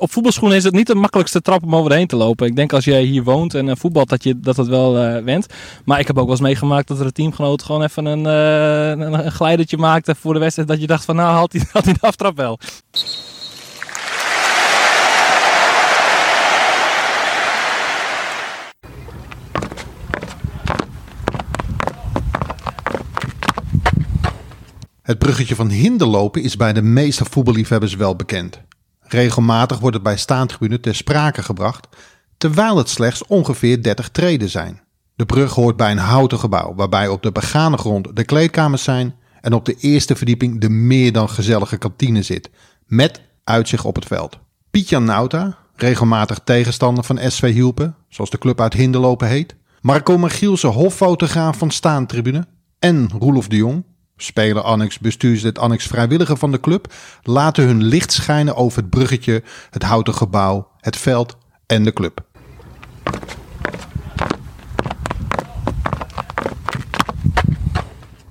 op voetbalschoenen is het niet de makkelijkste trap om overheen te lopen. Ik denk als jij hier woont en voetbalt dat je dat wel went. Maar ik heb ook wel eens meegemaakt dat er een teamgenoot gewoon even een, een, een glijdertje maakte voor de wedstrijd. Dat je dacht van nou haalt hij de aftrap wel. Het bruggetje van hinderlopen is bij de meeste voetballiefhebbers wel bekend. Regelmatig wordt het bij staantribune ter sprake gebracht, terwijl het slechts ongeveer 30 treden zijn. De brug hoort bij een houten gebouw, waarbij op de begane grond de kleedkamers zijn en op de eerste verdieping de meer dan gezellige kantine zit, met uitzicht op het veld. Pietjan Nauta, regelmatig tegenstander van SV Hielpen, zoals de club uit Hinderlopen heet, Marco Magielse hoffotograaf van Staantribune en Roelof de Jong, speler annex, bestuurslid annex, vrijwilliger van de club, laten hun licht schijnen over het bruggetje, het houten gebouw, het veld en de club.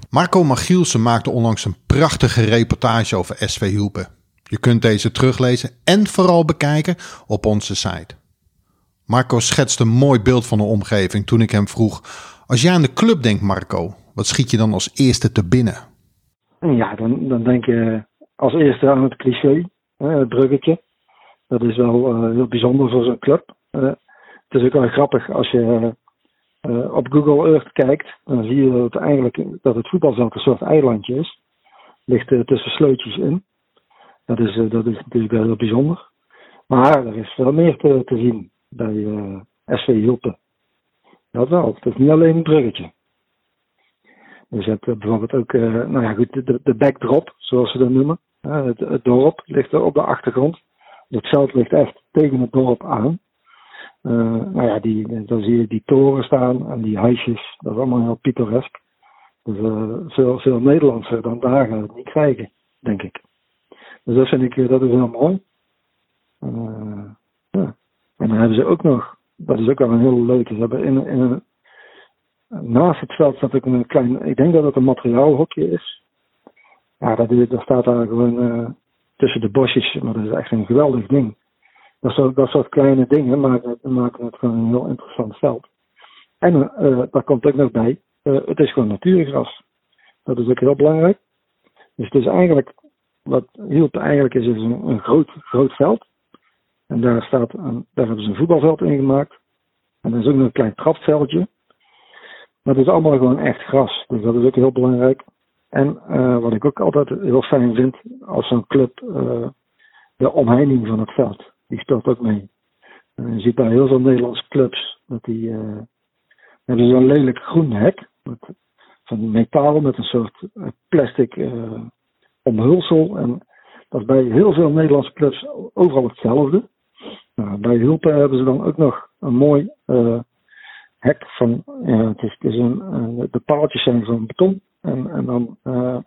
Marco Magielsen maakte onlangs een prachtige reportage over SV Hielpen. Je kunt deze teruglezen en vooral bekijken op onze site. Marco schetste een mooi beeld van de omgeving toen ik hem vroeg: Als jij aan de club denkt, Marco, wat schiet je dan als eerste te binnen? Ja, dan, dan denk je als eerste aan het cliché, het bruggetje. Dat is wel uh, heel bijzonder voor zo'n club. Uh, het is ook wel grappig als je uh, op Google Earth kijkt, dan zie je dat eigenlijk dat het voetbalveld een soort eilandje is. Ligt tussen sleutjes in. Dat is, dat is natuurlijk wel heel bijzonder. Maar er is veel meer te, zien bij SV Hilpen. Dat wel. Het is niet alleen een bruggetje. Je hebt bijvoorbeeld ook, uh, nou ja, goed, de, de backdrop, zoals ze dat noemen. Het, het, dorp ligt er op de achtergrond. Het veld ligt echt tegen het dorp aan. Uh, nou ja, die, dan zie je die toren staan en die huisjes. Dat is allemaal heel pittoresk. Dus veel, veel Nederlandser dan daar gaan het niet krijgen, denk ik. Dus dat vind ik, dat is heel mooi. En dan hebben ze ook nog, dat is ook wel een heel leuke, ze hebben in, in een Naast het veld staat ook een klein, ik denk dat het een materiaalhokje is. Ja, dat, staat daar gewoon uh, tussen de bosjes, maar dat is echt een geweldig ding. Dat soort, dat soort kleine dingen maken, maken het gewoon een heel interessant veld. En uh, daar komt ook nog bij, uh, het is gewoon natuurgras. Dat is ook heel belangrijk. Dus het is eigenlijk, wat hielp eigenlijk is, is een, een groot, groot veld. En daar, staat een, daar hebben ze een voetbalveld in gemaakt. En er is ook nog een klein trapveldje. Maar het is allemaal gewoon echt gras. Dus dat is ook heel belangrijk. En uh, wat ik ook altijd heel fijn vind als zo'n club, uh, de omheining van het veld. Die speelt ook mee. Uh, je ziet bij heel veel Nederlandse clubs dat die hebben zo'n lelijk groen hek. Met, van metaal met een soort plastic omhulsel. En dat is bij heel veel Nederlandse clubs overal hetzelfde. Nou, bij Hulpen hebben ze dan ook nog een mooi hek van, ja, het is, het is een, de paaltjes zijn van beton en, en dan uh,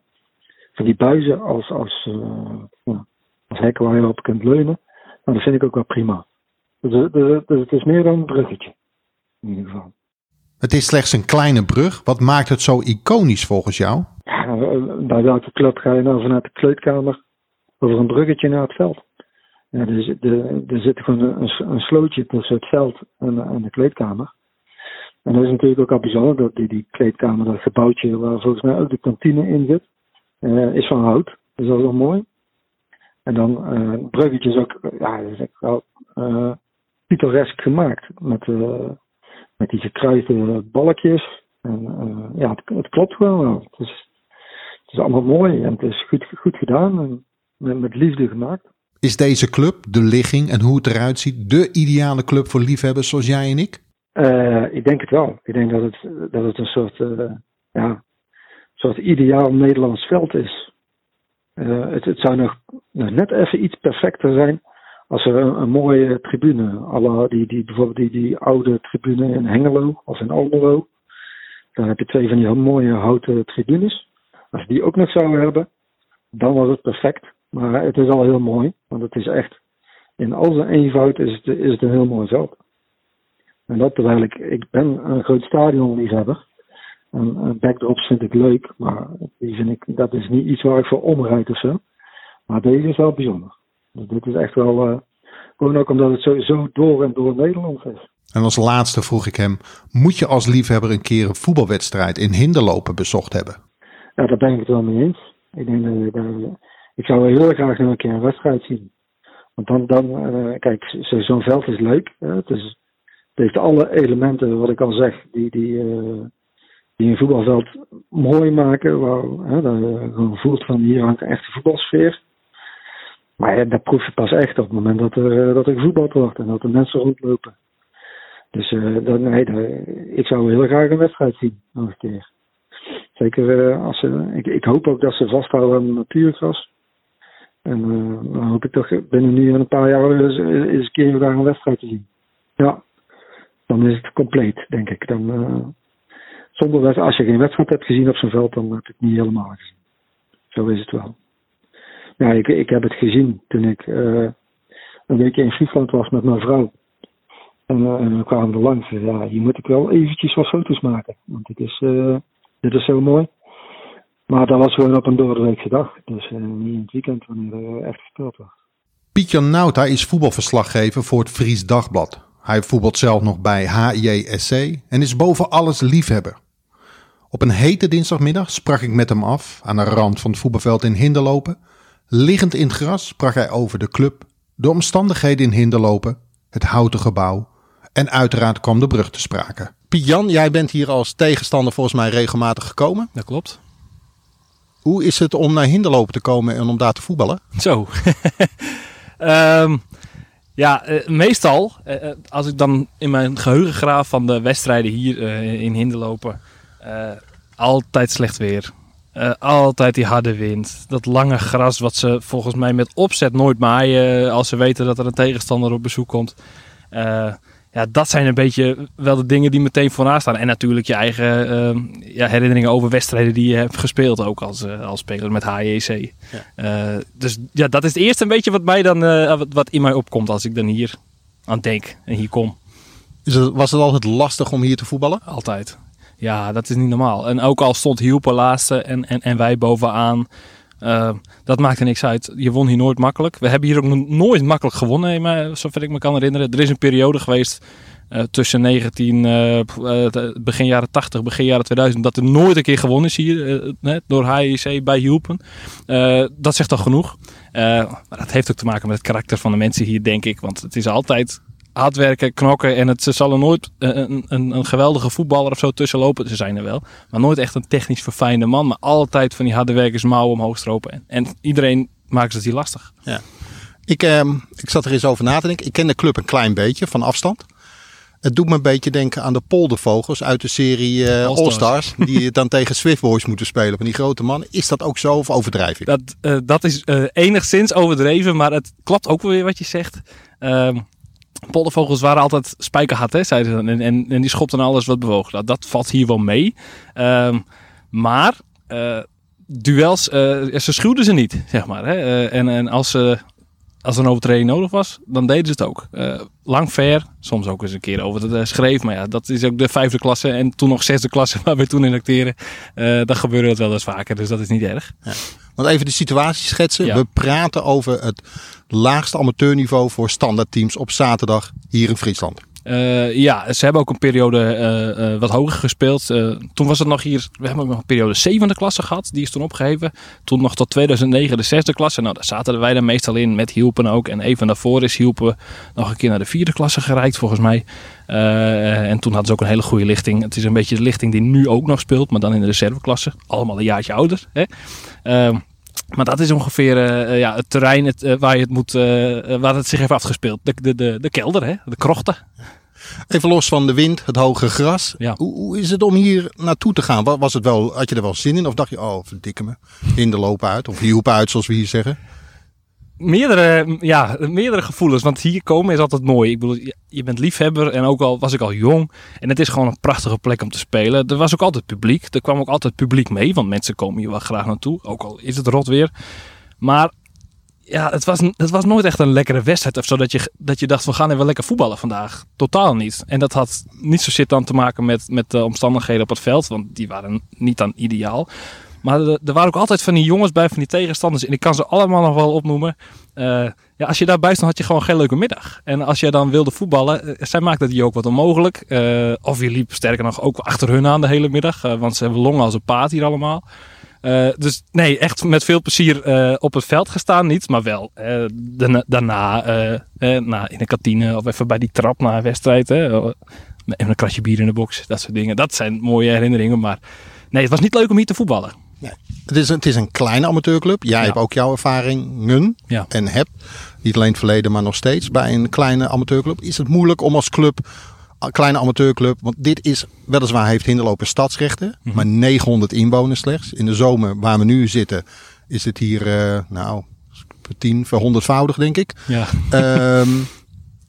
van die buizen als, als, uh, ja, als hek waar je op kunt leunen. Nou, dat vind ik ook wel prima. Dus, dus, dus het is meer dan een bruggetje, in ieder geval. Het is slechts een kleine brug. Wat maakt het zo iconisch volgens jou? Ja, bij welke club ga je nou vanuit de kleedkamer over een bruggetje naar het veld? Ja, er, er, er zit gewoon een, een, slootje tussen het veld en, en de kleedkamer. En dat is natuurlijk ook al bijzonder, dat die, die kleedkamer, dat gebouwtje waar volgens mij ook de kantine in zit, uh, is van hout. Dus dat is wel mooi. En dan uh, het bruggetje is ook, ja, dat is echt wel pittoresk gemaakt. Met, met die gekruiste balkjes. En ja, het, het, klopt gewoon wel. Het is, het is allemaal mooi en het is goed, goed gedaan en met, met liefde gemaakt. Is deze club, de ligging en hoe het eruit ziet, de ideale club voor liefhebbers zoals jij en ik? Uh, ik denk het wel. Ik denk dat het, dat het een soort, uh, ja, soort ideaal Nederlands veld is. Uh, het, het, zou nog, net even iets perfecter zijn als er een, mooie tribune, die, die, bijvoorbeeld die, die oude tribune in Hengelo of in Almelo. Daar heb je twee van die mooie houten tribunes. Als die ook nog zouden hebben, dan was het perfect. Maar het is al heel mooi, want het is echt, in al zijn eenvoud is het, is het een heel mooi veld. En dat terwijl ik, ik ben een groot stadionliefhebber. En, en backdrops vind ik leuk, maar die vind ik, dat is niet iets waar ik voor omrijd of zo. Maar deze is wel bijzonder. Dus dit is echt wel, uh, Gewoon ook omdat het sowieso door en door Nederland is. En als laatste vroeg ik hem: moet je als liefhebber een keer een voetbalwedstrijd in hinderlopen bezocht hebben? Ja, daar ben ik het wel mee eens. Ik, denk dat, ik zou heel graag nog een keer een wedstrijd zien. Want dan, dan uh, kijk, zo'n veld is leuk. Hè? Het, is, heeft alle elementen, wat ik al zeg, die, die, uh, die een voetbalveld mooi maken. Waar dat je gewoon voelt van hier hangt een echte voetbalsfeer. Maar ja, dat proef je pas echt op het moment dat er, uh, dat er gevoetbald wordt en dat er mensen rondlopen. Dus dan, nee, ik zou heel graag een wedstrijd zien, nog een keer. Zeker als ze, ik, ik hoop ook dat ze vasthouden aan natuurgras. En uh, dan hoop ik toch binnen nu een paar jaar eens, eens een keer daar een wedstrijd te zien. Ja, dan is het compleet, denk ik. Dan, uh, zonder als je geen wedstrijd hebt gezien op zo'n veld, dan heb het niet helemaal gezien. Zo is het wel. Ja, ik, ik heb het gezien toen ik uh, een weekje in Friesland was met mijn vrouw. En, en we kwamen er langs. Ja, hier moet ik wel eventjes wat foto's maken. Want dit is, dit is zo mooi. Maar dat was gewoon op een doordeweekse dag. Dus uh, niet in het weekend wanneer er echt gespeeld wordt. Piet-Jan Nauta is voetbalverslaggever voor het Fries Dagblad. Hij voetbalt zelf nog bij HJSC en is boven alles liefhebber. Op een hete dinsdagmiddag sprak ik met hem af aan de rand van het voetbalveld in Hinderlopen. Liggend in het gras sprak hij over de club, de omstandigheden in Hinderlopen, het houten gebouw en uiteraard kwam de brug te sprake. Piet-Jan, jij bent hier als tegenstander volgens mij regelmatig gekomen. Dat klopt. Hoe is het om naar Hinderlopen te komen en om daar te voetballen? Zo. um, ja, uh, meestal, uh, als ik dan in mijn geheugen graaf van de wedstrijden hier in Hinderlopen, altijd slecht weer. altijd die harde wind. Dat lange gras wat ze volgens mij met opzet nooit maaien als ze weten dat er een tegenstander op bezoek komt ja, dat zijn een beetje wel de dingen die meteen vooraan staan. En natuurlijk je eigen uh, ja, herinneringen over wedstrijden die je hebt gespeeld ook als, uh, als speler met HJC. Ja. Uh, dus ja, dat is het eerste een beetje wat, mij dan, wat, wat, in mij opkomt als ik dan hier aan denk en hier kom. Is het, was het altijd lastig om hier te voetballen? Altijd. Ja, dat is niet normaal. En ook al stond Hielper laatste en, en, en wij bovenaan. Uh, dat maakte niks uit. Je won hier nooit makkelijk. We hebben hier ook nooit makkelijk gewonnen, maar, zover ik me kan herinneren. Er is een periode geweest uh, tussen 19, uh, begin jaren 80, begin jaren 2000, dat er nooit een keer gewonnen is hier door HIC bij Hielpen. dat zegt al genoeg. maar dat heeft ook te maken met het karakter van de mensen hier, denk ik. Want het is altijd hard werken, knokken. En het, ze zal er nooit een, een, een, geweldige voetballer of zo tussen lopen. Ze zijn er wel. Maar nooit echt een technisch verfijnde man. Maar altijd van die harde werkers mouwen omhoog stropen. En, en iedereen maakt het hier lastig. Ja. Ik, eh, ik zat er eens over na te denken. Ik ken de club een klein beetje van afstand. Het doet me een beetje denken aan de poldervogels uit de serie uh, All-Stars. die dan tegen Swift Boys moeten spelen. Van die grote mannen. Is dat ook zo of overdrijf ik? Dat, uh, dat is uh, enigszins overdreven. Maar het klopt ook weer wat je zegt. Ehm, Poldervogels waren altijd spijkerhard, hè, zeiden ze. En, en, die schopten alles wat bewoog. Dat, dat valt hier wel mee. Um, maar uh, duels, uh, ze schuwden ze niet, zeg maar. Hè. Uh, en, en als, als er een overtreding nodig was, dan deden ze het ook. Lang ver, soms ook eens een keer over het schreef. Maar ja, dat is ook de vijfde klasse en toen nog zesde klasse waar we toen in acteren. dan gebeurde het wel eens vaker, dus dat is niet erg. Ja. Want even de situatie schetsen. Ja. We praten over het laagste amateurniveau voor standaardteams op zaterdag hier in Friesland. Uh, ja, ze hebben ook een periode uh, uh, wat hoger gespeeld. toen was het nog hier, we hebben ook nog een periode zevende klasse gehad. Die is toen opgeheven. Toen nog tot 2009 de zesde klasse. Nou, daar zaten wij dan meestal in met Hielpen ook. En even daarvoor is Hielpen nog een keer naar de vierde klasse gereikt volgens mij. en toen hadden ze ook een hele goede lichting. Het is een beetje de lichting die nu ook nog speelt, maar dan in de reserveklasse. Allemaal een jaartje ouder. Hè? Maar dat is ongeveer uh, ja, het terrein het, uh, waar, je het moet, uh, waar het zich heeft afgespeeld. De, de, de, de kelder, hè? de krochten. Even los van de wind, het hoge gras. Ja. Hoe, hoe, is het om hier naartoe te gaan? Was het wel, had je er wel zin in? Of dacht je, oh, verdikke me, hinder lopen uit. Of hielp uit, zoals we hier zeggen meerdere, ja, meerdere gevoelens. Want hier komen is altijd mooi. Ik bedoel, je bent liefhebber en ook al was ik al jong. En het is gewoon een prachtige plek om te spelen. Er was ook altijd publiek. Er kwam ook altijd publiek mee. Want mensen komen hier wel graag naartoe. Ook al is het rot weer. Maar ja, het was, het was nooit echt een lekkere wedstrijd of zo. Dat je, dat je dacht, we gaan even lekker voetballen vandaag. Totaal niet. En dat had niet zozeer dan te maken met, met de omstandigheden op het veld. Want die waren niet dan ideaal. Maar er, waren ook altijd van die jongens bij, van die tegenstanders. En ik kan ze allemaal nog wel opnoemen. Uh, ja, als je daarbij stond, had je gewoon geen leuke middag. En als je dan wilde voetballen, zij maakte het je ook wat onmogelijk. of je liep sterker nog ook achter hun aan de hele middag. want ze hebben longen als een paard hier allemaal. dus nee, echt met veel plezier op het veld gestaan. Niet, maar wel daarna na, in de kantine of even bij die trap na een wedstrijd. Even een kratje bier in de box, dat soort dingen. Dat zijn mooie herinneringen. Maar nee, het was niet leuk om hier te voetballen. Het, is een, het is een kleine amateurclub. Jij hebt ook jouw ervaringen ja. en hebt, niet alleen het verleden, maar nog steeds bij een kleine amateurclub. Is het moeilijk om als club, kleine amateurclub, want dit is weliswaar heeft Hinderlopen stadsrechten, mhm. maar 900 inwoners slechts. In de zomer waar we nu zitten, is het hier, uh, nou, tien, verhonderdvoudig denk ik. Ja. Ehm,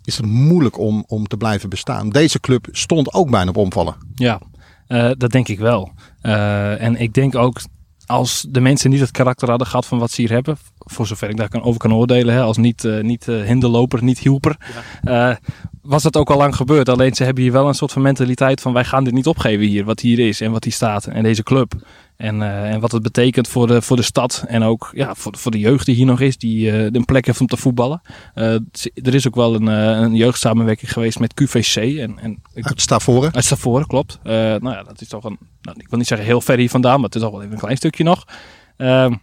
is het moeilijk om, om te blijven bestaan. Deze club stond ook bijna op omvallen. Ja, uh, dat denk ik wel. Uh, en ik denk ook als de mensen niet het karakter hadden gehad van wat ze hier hebben, voor zover ik daar kan, over kan oordelen, hè, als niet, uh, niet uh, hinderloper, niet hielper, ja. was dat ook al lang gebeurd. Alleen ze hebben hier wel een soort van mentaliteit van wij gaan dit niet opgeven hier, wat hier is en wat hier staat en deze club. En, uh, en wat het betekent voor de, voor de stad en ook ja, voor, voor de jeugd die hier nog is, die uh, een plek heeft om te voetballen. Uh, er is ook wel een, een jeugdsamenwerking geweest met QVC. En, en, uit Stavoren? Uit Stavoren, klopt. nou ja, dat is toch een, nou, ik wil niet zeggen heel ver hier vandaan, maar het is al wel even een klein stukje nog. Ehm,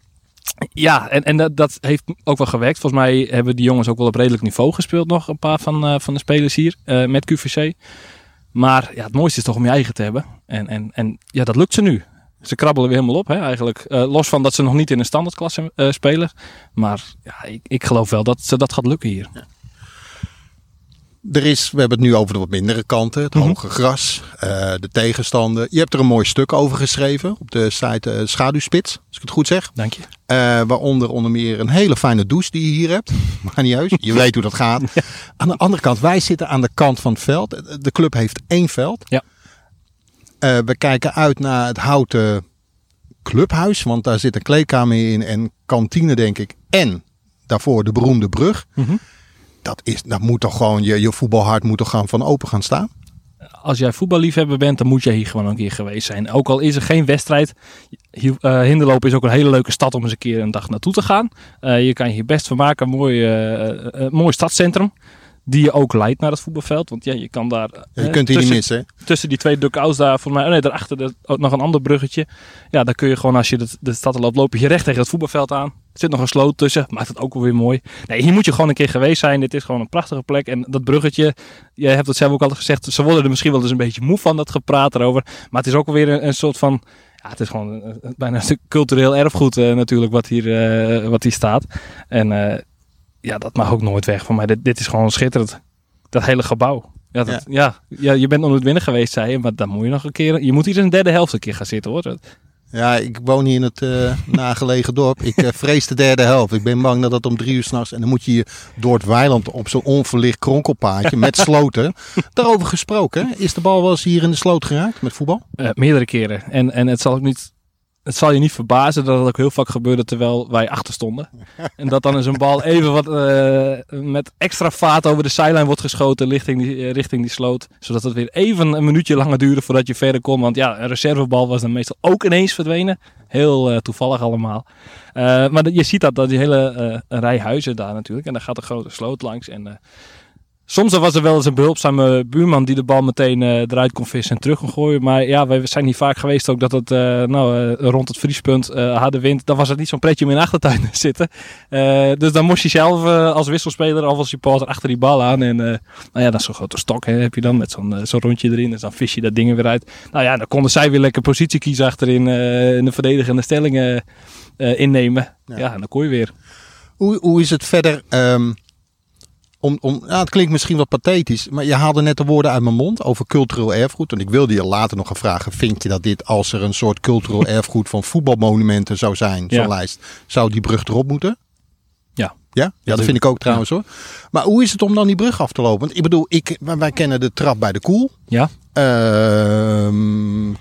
ja, en, en dat, dat, heeft ook wel gewerkt. Volgens mij hebben die jongens ook wel op redelijk niveau gespeeld nog, een paar van, van de spelers hier met QVC. Maar ja, het mooiste is toch om je eigen te hebben. En, en, en ja, dat lukt ze nu. Ze krabbelen weer helemaal op, hè, eigenlijk. Uh, los van dat ze nog niet in een standaardklasse uh, spelen. Maar ja, ik, ik geloof wel dat ze dat gaat lukken hier. Ja. Er is, we hebben het nu over de wat mindere kanten. Het mm hoge gras, uh, de tegenstander. Je hebt er een mooi stuk over geschreven op de site Schaduwspits, als ik het goed zeg. Dank je. waaronder onder meer een hele fijne douche die je hier hebt. Maar niet juist, je weet hoe dat gaat. Aan de andere kant, wij zitten aan de kant van het veld. De club heeft één veld. Ja. Uh, we kijken uit naar het houten clubhuis, want daar zit een kleedkamer in en kantine, denk ik. En daarvoor de beroemde brug. Mm -hmm. Dat, is, dat moet toch gewoon, je, je voetbalhart moet toch gaan van open gaan staan? Als jij voetballiefhebber bent, dan moet jij hier gewoon een keer geweest zijn. Ook al is er geen wedstrijd. Uh, Hinderlopen is ook een hele leuke stad om eens een keer een dag naartoe te gaan. Uh, je kan je hier best van maken. Mooi, mooi stadscentrum die je ook leidt naar het voetbalveld. Want ja, je kan daar... Ja, je kunt hier niet missen. Tussen die twee dukouts daar, voor mij... Oh nee, daarachter de, ook nog een ander bruggetje. Ja, dan kun je gewoon als je de, de stad loopt, loop je recht tegen het voetbalveld aan. Er zit nog een sloot tussen, maakt het ook weer mooi. Nee, hier moet je gewoon een keer geweest zijn. Dit is gewoon een prachtige plek. En dat bruggetje, je hebt het zelf ook altijd gezegd, ze worden er misschien wel eens een beetje moe van, dat gepraat erover. Maar het is ook weer een, een soort van... Ja, het is gewoon bijna een stuk cultureel erfgoed uh, natuurlijk wat hier, uh, wat hier staat. En uh, ja, dat mag ook nooit weg van mij. Dit, dit is gewoon schitterend. Dat hele gebouw. Ja, dat, ja. ja. je bent nog nooit binnen geweest, zei je. Maar dan moet je nog een keer... Je moet hier een derde helft een keer gaan zitten, hoor. Ja, ik woon hier in het uh, nagelegen dorp. Ik uh, vrees de derde helft. Ik ben bang dat het om drie uur s'nachts... En dan moet je hier door het weiland op zo'n onverlicht kronkelpaadje met sloten. Daarover gesproken, is de bal wel eens hier in de sloot geraakt met voetbal? Uh, meerdere keren. En, en het zal ook niet het zal je niet verbazen dat het ook heel vaak gebeurde terwijl wij achter stonden. En dat dan eens een bal even wat uh, met extra vaat over de zijlijn wordt geschoten richting die, uh, richting die sloot. Zodat het weer even een minuutje langer duurde voordat je verder kon. Want ja, een reservebal was dan meestal ook ineens verdwenen. Heel uh, toevallig allemaal. maar je ziet dat, dat die hele rij huizen daar natuurlijk. En daar gaat een grote sloot langs. En Soms was er wel eens een behulpzame buurman die de bal meteen uh, eruit kon vissen en terug kon gooien. Maar ja, we zijn hier vaak geweest ook dat het uh, nou, uh, rond het vriespunt harde wind. Dan was het niet zo'n pretje om in de achtertuin te zitten. dus dan moest je zelf als wisselspeler of als supporter achter die bal aan. En nou ja, dat is zo'n grote stok hè, heb je dan met zo'n zo'n rondje erin. Dus dan vis je dat ding weer uit. Nou ja, dan konden zij weer lekker positie kiezen achterin in de verdedigende stellingen innemen. Ja. ja. en dan kon je weer. Hoe, hoe is het verder... Um om, om, ja, het klinkt misschien wat pathetisch, maar je haalde net de woorden uit mijn mond over cultureel erfgoed. En ik wilde je later nog gaan vragen, vind je dat dit als er een soort cultureel erfgoed van voetbalmonumenten zou zijn, zo'n lijst, zou die brug erop moeten? Ja. Ja? Ja, dat vind ik ook trouwens hoor. Maar hoe is het om dan die brug af te lopen? Want ik bedoel, ik, wij kennen de trap bij de Koel. Ja. Uh,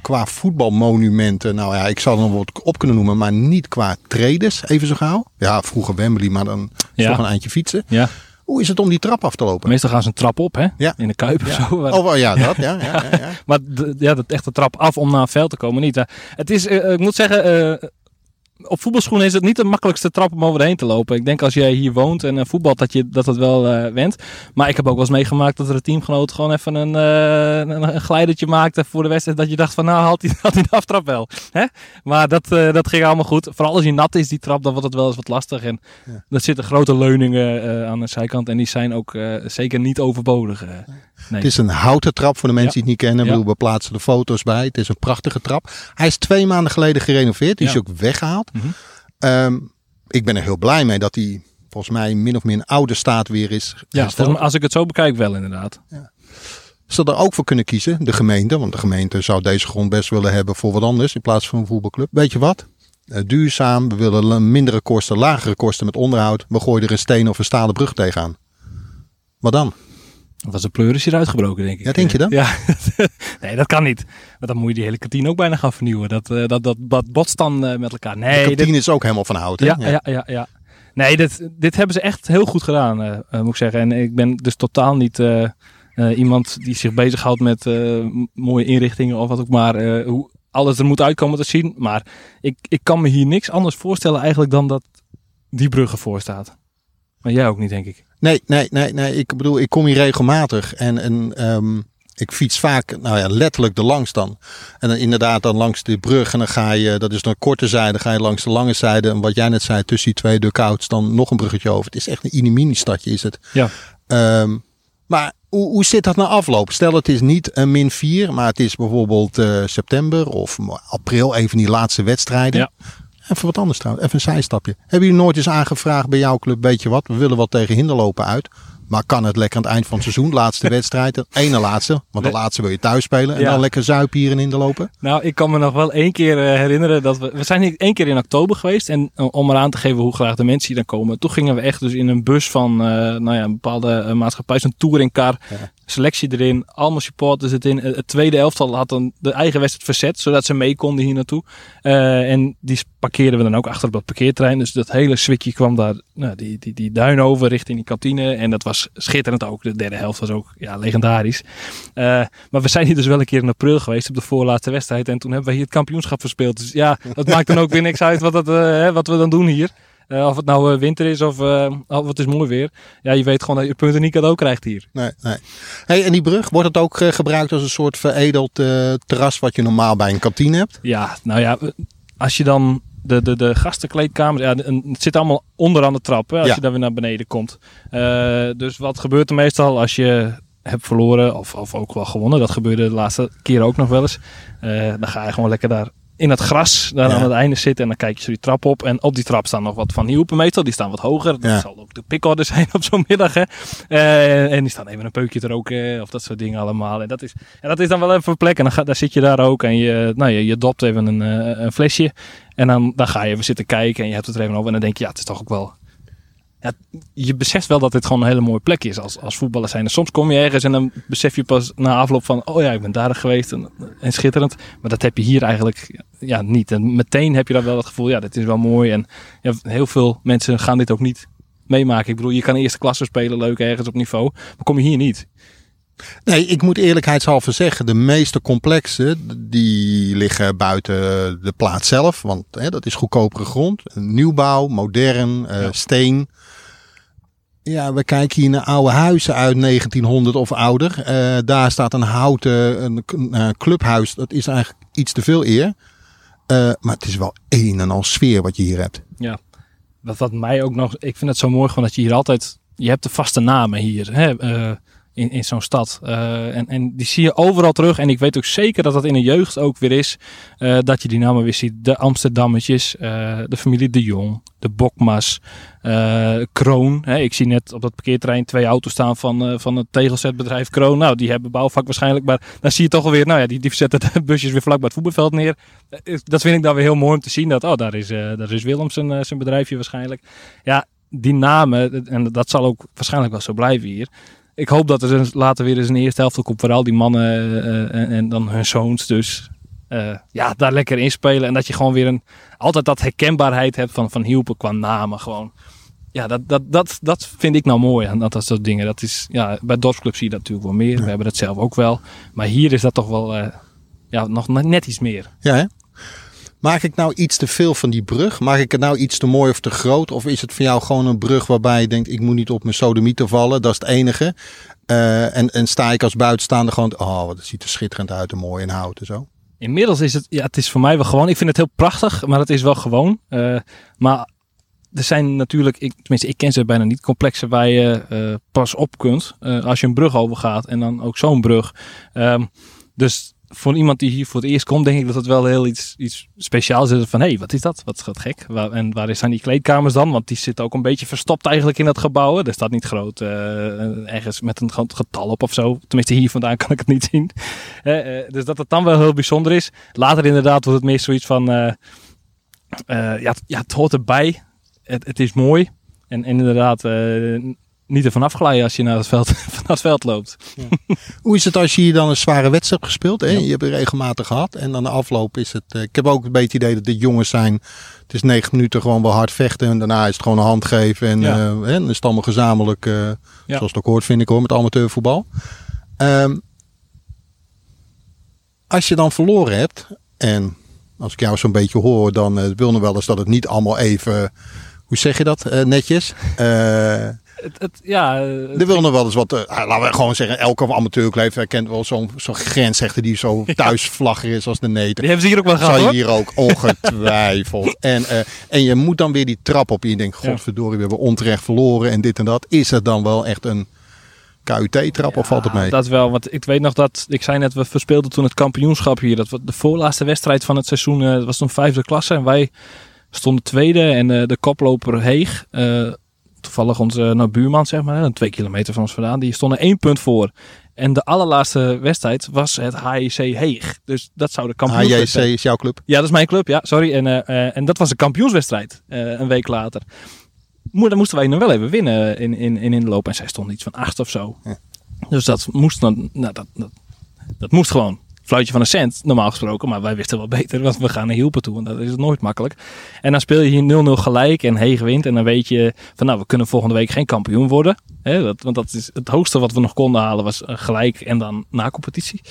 qua voetbalmonumenten, nou ja, ik zal er nog wat op kunnen noemen, maar niet qua tredes, even zo gauw. Ja, vroeger Wembley, maar dan ja. toch een eindje fietsen. Ja. Hoe is het om die trap af te lopen? Meestal gaan ze een trap op, hè? Ja. In de kuip of zo. Oh, ja, dat. Ja, ja, ja, maar ja, dat echte trap af om naar een veld te komen niet. Het is, uh, ik moet zeggen, uh, op voetbalschoenen is het niet de makkelijkste trap om overheen te lopen. Ik denk als jij hier woont en uh, voetbalt dat je dat het wel uh, went. Maar ik heb ook wel eens meegemaakt dat er een teamgenoot gewoon even een, uh, een, een glijdertje maakte voor de wedstrijd. Dat je dacht van nou haalt hij, de aftrap wel. Hè? Maar dat, dat ging allemaal goed. Vooral als hij nat is die trap dan wordt het wel eens wat lastig. En ja. er zitten grote leuningen aan de zijkant en die zijn ook zeker niet overbodig. Nee. Het is een houten trap voor de mensen ja. die het niet kennen. Ja. We plaatsen de foto's bij. Het is een prachtige trap. Hij is twee maanden geleden gerenoveerd. Die is ook weggehaald. Mm -hmm. um, ik ben er heel blij mee dat hij volgens mij min of meer in oude staat weer is. Ja, mij, als ik het zo bekijk wel inderdaad. Ja. Ze er ook voor kunnen kiezen, de gemeente. Want de gemeente zou deze grond best willen hebben voor wat anders in plaats van een voetbalclub. Weet je wat? Uh, duurzaam, we willen mindere kosten, lagere kosten met onderhoud. We gooien er een steen of een stalen brug tegenaan. Wat dan? Dat was een pleuris hier uitgebroken, denk ik. Ja, denk je dan? Ja, nee, dat kan niet. Want dan moet je die hele kantine ook bijna gaan vernieuwen. Dat, uh, dat, dat, dat botst dan uh, met elkaar. Nee, de kantine dit... is ook helemaal van hout, hè? Ja, ja, ja. ja, ja. Nee, dit, dit hebben ze echt heel goed gedaan, uh, moet ik zeggen. En ik ben dus totaal niet iemand die zich bezighoudt met mooie inrichtingen of wat ook maar. hoe alles er moet uitkomen te zien. Maar ik, ik kan me hier niks anders voorstellen eigenlijk dan dat die brug ervoor staat. Maar jij ook niet, denk ik. Nee, nee, nee, nee. Ik bedoel, ik kom hier regelmatig en, en um, ik fiets vaak, nou ja, letterlijk de langs dan. En dan inderdaad dan langs de brug en dan ga je, dat is dan korte zijde, ga je langs de lange zijde. En wat jij net zei, tussen die twee duckouts dan nog een bruggetje over. Het is echt een inimini stadje is het. Ja. Um, maar hoe, hoe zit dat nou afloop? Stel het is niet een min 4, maar het is bijvoorbeeld uh, september of april, even die laatste wedstrijden. Ja. Even wat anders trouwens, even een zijstapje. Hebben jullie nooit eens aangevraagd bij jouw club, weet je wat, we willen wat tegen hinderlopen uit. Maar kan het lekker aan het eind van het seizoen, laatste wedstrijd, de ene laatste, want de laatste wil je thuis spelen en ja. dan lekker zuipen hier in de lopen? Nou, ik kan me nog wel één keer uh, herinneren dat we, we zijn één keer in oktober geweest en uh, om eraan te geven hoe graag de mensen hier dan komen. Toen gingen we echt dus in een bus van, uh, nou ja, een bepaalde maatschappij, zo'n touringcar, ja selectie erin, allemaal supporters in. Het tweede elftal had dan de eigen wedstrijd verzet, zodat ze mee konden hier naartoe. Uh, en die parkeerden we dan ook achter op dat parkeertrein. Dus dat hele switje kwam daar, nou, die, die, die duin over richting die kantine. En dat was schitterend ook. De derde helft was ook ja, legendarisch. Uh, maar we zijn hier dus wel een keer in april geweest op de voorlaatste wedstrijd. En toen hebben we hier het kampioenschap verspeeld. Dus ja, dat maakt dan ook weer niks uit wat, dat, wat we dan doen hier. Uh, of het nou uh, winter is of, uh, of het is mooi weer. Ja, je weet gewoon dat je punten niet cadeau krijgt hier. Nee, nee. Hey, en die brug, wordt het ook gebruikt als een soort veredeld terras wat je normaal bij een kantine hebt? Ja, nou ja, als je dan de, de, de gastenkleedkamer, ja, het zit allemaal onderaan de trap hè, als ja. je daar weer naar beneden komt. dus wat gebeurt er meestal als je hebt verloren of, of ook wel gewonnen? Dat gebeurde de laatste keer ook nog wel eens. dan ga je gewoon lekker daar in het gras daar ja. aan het einde zitten. En dan kijk je zo die trap op. En op die trap staan nog wat van Hielpen meestal. Die staan wat hoger. Dat ja. zal ook de pickorders zijn op zo'n middag. Hè. Uh, en die staan even een peukje te roken. Of dat soort dingen allemaal. En dat is, en dat is dan wel even een plek. En dan, ga, daar zit je daar ook. En je, nou, je, je dopt even een, uh, een flesje. En dan, dan ga je even zitten kijken. En je hebt het er even over. En dan denk je, ja, het is toch ook wel ja, je beseft wel dat dit gewoon een hele mooie plek is als, als voetballer zijn. Soms kom je ergens en dan besef je pas na afloop van... oh ja, ik ben daar geweest en, en schitterend. Maar dat heb je hier eigenlijk ja, niet. En meteen heb je dan wel het gevoel, ja, dit is wel mooi. En ja, heel veel mensen gaan dit ook niet meemaken. Ik bedoel, je kan eerste klasse spelen, leuk ergens op niveau. Maar kom je hier niet. Nee, ik moet eerlijkheidshalve zeggen, de meeste complexen die liggen buiten de plaats zelf. Want hè, dat is goedkopere grond. Nieuwbouw, modern, uh, ja. steen. Ja, we kijken hier naar oude huizen uit 1900 of ouder. Uh, daar staat een houten een, een, clubhuis. Dat is eigenlijk iets te veel eer. Uh, maar het is wel een en al sfeer wat je hier hebt. Ja, wat, wat mij ook nog... Ik vind het zo mooi gewoon dat je hier altijd... Je hebt de vaste namen hier. Hè? In, in zo'n stad. Uh, en, en die zie je overal terug. En ik weet ook zeker dat dat in de jeugd ook weer is. Uh, dat je die namen weer ziet. De Amsterdammetjes, uh, de familie De Jong, de Bokmas, Kroon. Hè, ik zie net op dat parkeerterrein twee auto's staan van, van het tegelzetbedrijf Kroon. Nou, die hebben bouwvak waarschijnlijk. Maar dan zie je toch alweer, nou ja, die, die zetten de busjes weer vlak bij het voetbalveld neer. Dat vind ik dan weer heel mooi om te zien. Dat, oh, daar is, daar is Willem zijn, zijn bedrijfje waarschijnlijk. Ja, die namen, en dat zal ook waarschijnlijk wel zo blijven hier ik hoop dat er later weer eens een eerste helft komt. Vooral die mannen uh, en, en, dan hun zoons dus. Uh, ja, daar lekker in spelen. En dat je gewoon weer een, altijd dat herkenbaarheid hebt van, van Hielpen qua namen. Gewoon. Ja, dat, dat, dat, dat vind ik nou mooi aan dat, dat soort dingen. Dat is, ja, bij dorpsclubs zie je dat natuurlijk wel meer. Ja. We hebben dat zelf ook wel. Maar hier is dat toch wel uh, ja, nog net iets meer. Ja, hè? Maak ik nou iets te veel van die brug? Maak ik het nou iets te mooi of te groot? Of is het voor jou gewoon een brug waarbij je denkt, ik moet niet op mijn sodomieten vallen. Dat is het enige. Uh, en, en sta ik als buitenstaander gewoon, oh, wat ziet er schitterend uit en mooi in hout en zo. Inmiddels is het, ja, het is voor mij wel gewoon. Ik vind het heel prachtig, maar het is wel gewoon. Uh, maar er zijn natuurlijk, ik, tenminste, ik ken ze bijna niet, complexen waar je uh, pas op kunt. als je een brug overgaat en dan ook zo'n brug. Um, dus voor iemand die hier voor het eerst komt, denk ik dat het wel heel iets, iets speciaals is. Van hé, hey, wat is dat? Wat gaat gek? Waar, en waar zijn die kleedkamers dan? Want die zitten ook een beetje verstopt eigenlijk in dat gebouw. Er staat niet groot uh, ergens met een groot getal op of zo. Tenminste, hier vandaan kan ik het niet zien. Uh, dus dat het dan wel heel bijzonder is. Later inderdaad wordt het meer zoiets van. Uh, ja, ja, het hoort erbij. Het, het is mooi. En, en inderdaad, niet ervan afglijden als je naar het veld, van het veld loopt. Ja. Hoe is het als je hier dan een zware wedstrijd gespeeld? Hè? Je hebt er regelmatig gehad. En dan de afloop is het. Uh, ik heb ook een beetje het idee dat dit jongens zijn. Het is negen minuten gewoon wel hard vechten. En daarna is het gewoon een hand geven. En, ja. uh, en is het allemaal gezamenlijk. Uh, ja. Zoals het ook hoort, vind ik hoor, met amateurvoetbal. Um, als je dan verloren hebt. En als ik jou zo'n beetje hoor, dan wil nog wel eens dat het niet allemaal even. Hoe zeg je dat netjes? Het, het, ja, er wil nog wel eens wat, uh, laten we gewoon zeggen, elke amateurclub kent wel zo'n zo'n grensrechter die zo thuisvlagger is als de neten. Die hebben ze hier ook wel gehad Zal je hier ook ongetwijfeld. en, uh, en je moet dan weer die trap op. Je denkt, godverdorie, we hebben onterecht verloren en dit en dat. Is het dan wel echt een KUT-trap ja, of valt het mee? Dat wel, want ik weet nog dat, ik zei net, we verspeelden toen het kampioenschap hier. Dat was de voorlaatste wedstrijd van het seizoen, uh, was toen vijfde klasse. En wij stonden tweede en de koploper Heeg toevallig onze nou, buurman, zeg maar, twee kilometer van ons vandaan, die stonden één punt voor. En de allerlaatste wedstrijd was het HIC Heeg. Dus dat zou de kampioenswedstrijd... HIC is jouw club? Ja, dat is mijn club, ja, sorry. En, uh, en dat was de kampioenswedstrijd, uh, een week later. Maar dan moesten wij nog wel even winnen in, in, in, in de loop. En zij stond iets van acht of zo. Ja. Dus dat moest dan, nou, dat, dat, dat moest gewoon fluitje van een cent, normaal gesproken. Maar wij wisten wel beter, want we gaan naar Hielpen toe. En dat is nooit makkelijk. En dan speel je hier 0-0 gelijk en Heeg wint. En dan weet je van nou, we kunnen volgende week geen kampioen worden. Want dat is het hoogste wat we nog konden halen was eh, gelijk en dan na competitie.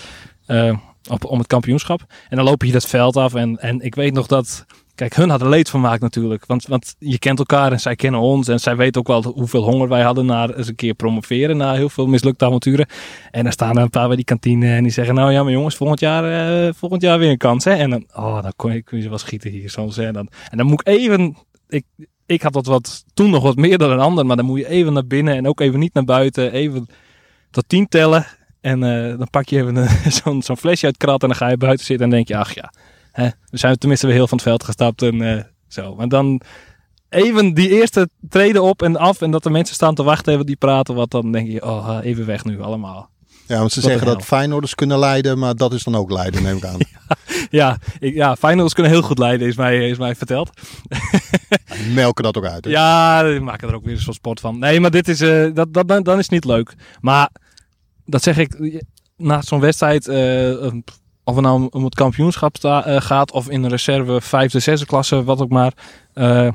Uh, op, om het kampioenschap. En dan loop je dat veld af. En, en ik weet nog dat Kijk, hun hadden leed van maakt natuurlijk. Want, want je kent elkaar en zij kennen ons. En zij weten ook wel hoeveel honger wij hadden naar eens een keer promoveren. Na heel veel mislukte avonturen. En dan staan er een paar bij die kantine en die zeggen... Nou ja, maar jongens, volgend jaar, uh, volgend jaar weer een kans. Hè? En dan, oh, dan kun je wel schieten hier soms. En, dan, en dan moet ik even... Ik, ik had dat wat, toen nog wat meer dan een ander. Maar dan moet je even naar binnen en ook even niet naar buiten. Even tot tien tellen. En uh, dan pak je even zo'n zo'n flesje uit krat en dan ga je buiten zitten en denk je... Ach ja, Hè, we zijn tenminste weer heel van het veld gestapt en uh, zo. Maar dan even die eerste treden op en af en dat de mensen staan te wachten en die praten wat, dan denk je, oh, even weg nu allemaal. Ja, want ze zeggen dat Feyenoorders kunnen leiden, maar dat is dan ook leiden, neem ik aan. ja, ik, ja, Feyenoorders kunnen heel goed leiden, is mij, is mij verteld. Melken dat ook uit. Hè? Ja, die maken er ook weer een soort sport van. Nee, maar dit is, uh, dat, dat, dan, dan is het niet leuk. Maar dat zeg ik, na zo'n wedstrijd, uh, of het nou om het kampioenschap uh, gaat of in een reserve vijfde, zesde klasse, wat ook maar. Uh,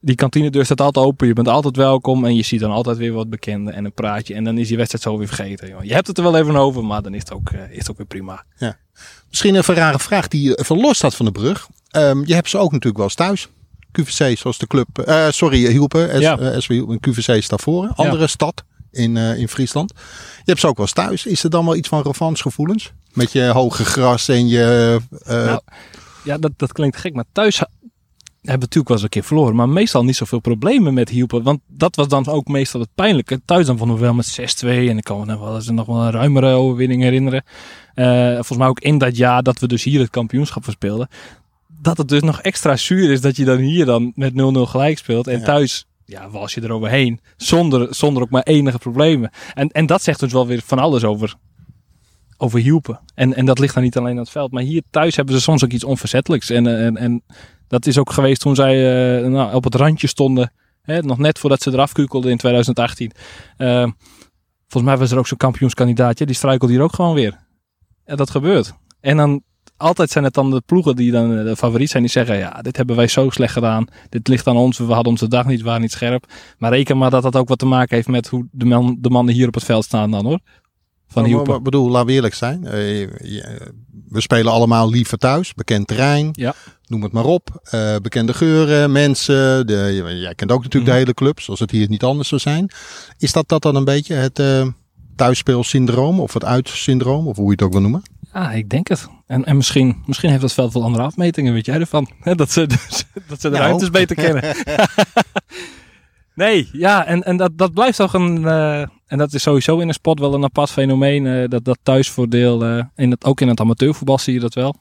die kantinedeur staat altijd open. Je bent altijd welkom en je ziet dan altijd weer wat bekenden en een praatje. En dan is die wedstrijd zo weer vergeten. Joh. Je hebt het er wel even over, maar dan is het ook, uh, is het ook weer prima. Ja. Misschien een rare vraag die even los staat van de brug. Um, je hebt ze ook natuurlijk wel eens thuis. QVC, zoals de club. Uh, sorry, Hielpen. Ja. SV Hielpen. QVC staat voor. Andere ja. stad in, in Friesland. Je hebt ze ook wel eens thuis. Is er dan wel iets van revanchegevoelens? Met je hoge gras en je... Uh... Nou, ja, dat, dat klinkt gek. Maar thuis hebben we natuurlijk wel eens een keer verloren. Maar meestal niet zoveel problemen met hielpen. Want dat was dan ook meestal het pijnlijke. Thuis dan vonden we wel met 6-2. En ik kan me wel eens nog wel een ruimere overwinning herinneren. Uh, volgens mij ook in dat jaar dat we dus hier het kampioenschap verspeelden. Dat het dus nog extra zuur is dat je dan hier dan met 0-0 gelijk speelt. En ja. thuis ja, was je er overheen. Zonder, zonder ook maar enige problemen. En, en dat zegt dus wel weer van alles over, over hielpen. En, en dat ligt dan niet alleen aan het veld. Maar hier thuis hebben ze soms ook iets onverzettelijks. En, en, en dat is ook geweest toen zij uh, nou, op het randje stonden. Hè, nog net voordat ze eraf kukelden in 2018. Uh, volgens mij was er ook zo'n kampioenskandidaatje. Die struikelde hier ook gewoon weer. En dat gebeurt. En dan altijd zijn het dan de ploegen die dan de favoriet zijn. Die zeggen, ja, dit hebben wij zo slecht gedaan. Dit ligt aan ons. We hadden onze dag niet, we waren niet scherp. Maar reken maar dat dat ook wat te maken heeft met hoe de, man, de mannen hier op het veld staan dan hoor. Van Maar- Hielpen. maar- bedoel, laten we eerlijk zijn. Eh, we spelen allemaal liever thuis. Bekend terrein. Ja. Noem het maar op. Eh, bekende geuren, mensen. De, jij kent ook natuurlijk Mhm. de hele club. Zoals het hier niet anders zou zijn. Is dat, dat dan een beetje het eh thuisspeelsyndroom? Of het uitsyndroom? Of hoe je het ook wil noemen? Ja, ik denk het. En, en misschien, misschien heeft dat veld wel andere afmetingen, weet jij ervan? Dat ze, dat ze de Nou. ruimtes beter kennen. nee, ja, en, en dat, dat blijft toch een... eh, en dat is sowieso in een sport wel een apart fenomeen. eh, dat, dat thuisvoordeel, eh, in het, ook in het amateurvoetbal zie je dat wel.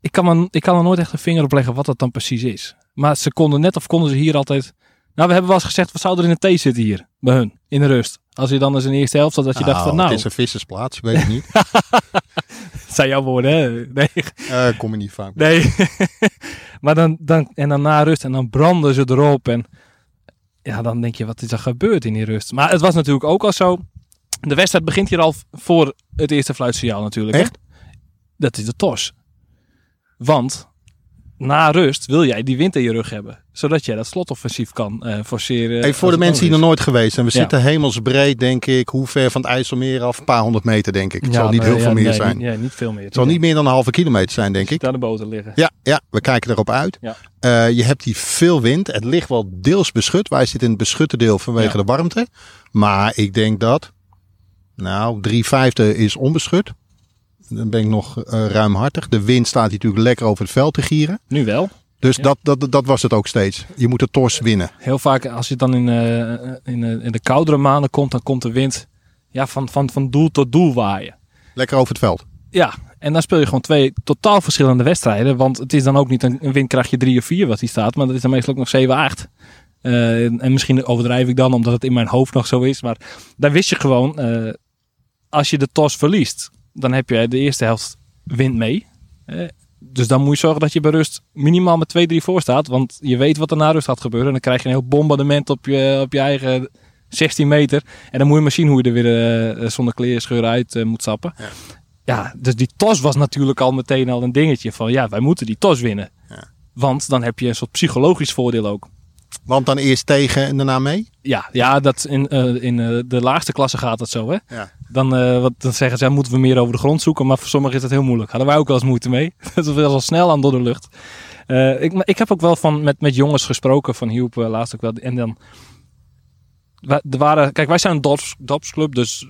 Ik kan, me, ik kan er nooit echt een vinger op leggen wat dat dan precies is. Maar ze konden net of konden ze hier altijd... Nou, we hebben wel eens gezegd, wat zou er in de thee zitten hier? Bij hun, in de rust. Als je dan eens in de eerste helft zat, dat je dacht van nou... Het is een vissersplaats, weet ik niet. Zijn jouw woorden, hè? Nee, Eh kom je niet vaak. nee. maar dan, dan, en dan na rust en dan branden ze erop. En ja, dan denk je, wat is er gebeurd in die rust? Maar het was natuurlijk ook al zo. De wedstrijd begint hier al voor het eerste fluitsignaal natuurlijk. hè? Echt? Dat is de tos. Want na rust wil jij die wind in je rug hebben. Zodat jij dat slotoffensief kan eh, forceren. Hey, voor de mensen die nog nooit geweest zijn. We Ja. zitten hemelsbreed, denk ik. Hoe ver van het IJsselmeer af? Een paar honderd meter, denk ik. Het zal niet nee, heel ja, veel meer nee, zijn. niet- Ja, niet veel meer. Het zal niet meer dan een halve kilometer zijn, denk ik. Daar de boten liggen. Ja, ja, we kijken erop uit. Eh, je hebt hier veel wind. Het ligt wel deels beschut. Wij zitten in het beschutte deel vanwege de warmte. Maar ik denk dat, nou, drie vijfde is onbeschut. Dan ben ik nog eh, ruimhartig. De wind staat hier natuurlijk lekker over het veld te gieren. Nu wel. Dus Ja. dat, dat, dat was het ook steeds. Je moet de tors winnen. Heel vaak als je dan in, eh, in, eh, in de koudere maanden komt, dan komt de wind ja, van, van, van doel tot doel waaien. Lekker over het veld. Ja, en dan speel je gewoon twee totaal verschillende wedstrijden. Want het is dan ook niet een, een windkrachtje 3 of 4 wat die staat, maar dat is dan meestal ook nog 7, 8. Eh, en, en misschien overdrijf ik dan omdat het in mijn hoofd nog zo is. Maar daar wist je gewoon, als je de tos verliest, dan heb je de eerste helft wind mee. Dus dan moet je zorgen dat je bij rust minimaal met 2-3 voor staat. Want je weet wat er na rust gaat gebeuren. En dan krijg je een heel bombardement op je, op je eigen 16 meter. En dan moet je maar zien hoe je er weer eh, zonder kleerscheur uit eh, moet stappen. Ja. Ja. dus die tos was natuurlijk al meteen al een dingetje van ja, wij moeten die tos winnen. Ja. Want dan heb je een soort psychologisch voordeel ook. Want dan eerst tegen en daarna mee. Ja, ja dat in, eh, in de laagste klasse gaat het zo. Hè? Ja. Dan, eh, wat, dan zeggen ze, moeten we meer over de grond zoeken. Maar voor sommigen is dat heel moeilijk. Hadden wij ook wel eens moeite mee. Dat is wel snel aan door de lucht. Eh, ik, ik heb ook wel van, met, met jongens gesproken van Hielp eh, laatst ook wel. En dan... Er waren, kijk, wij zijn een dorps, dorpsclub, dus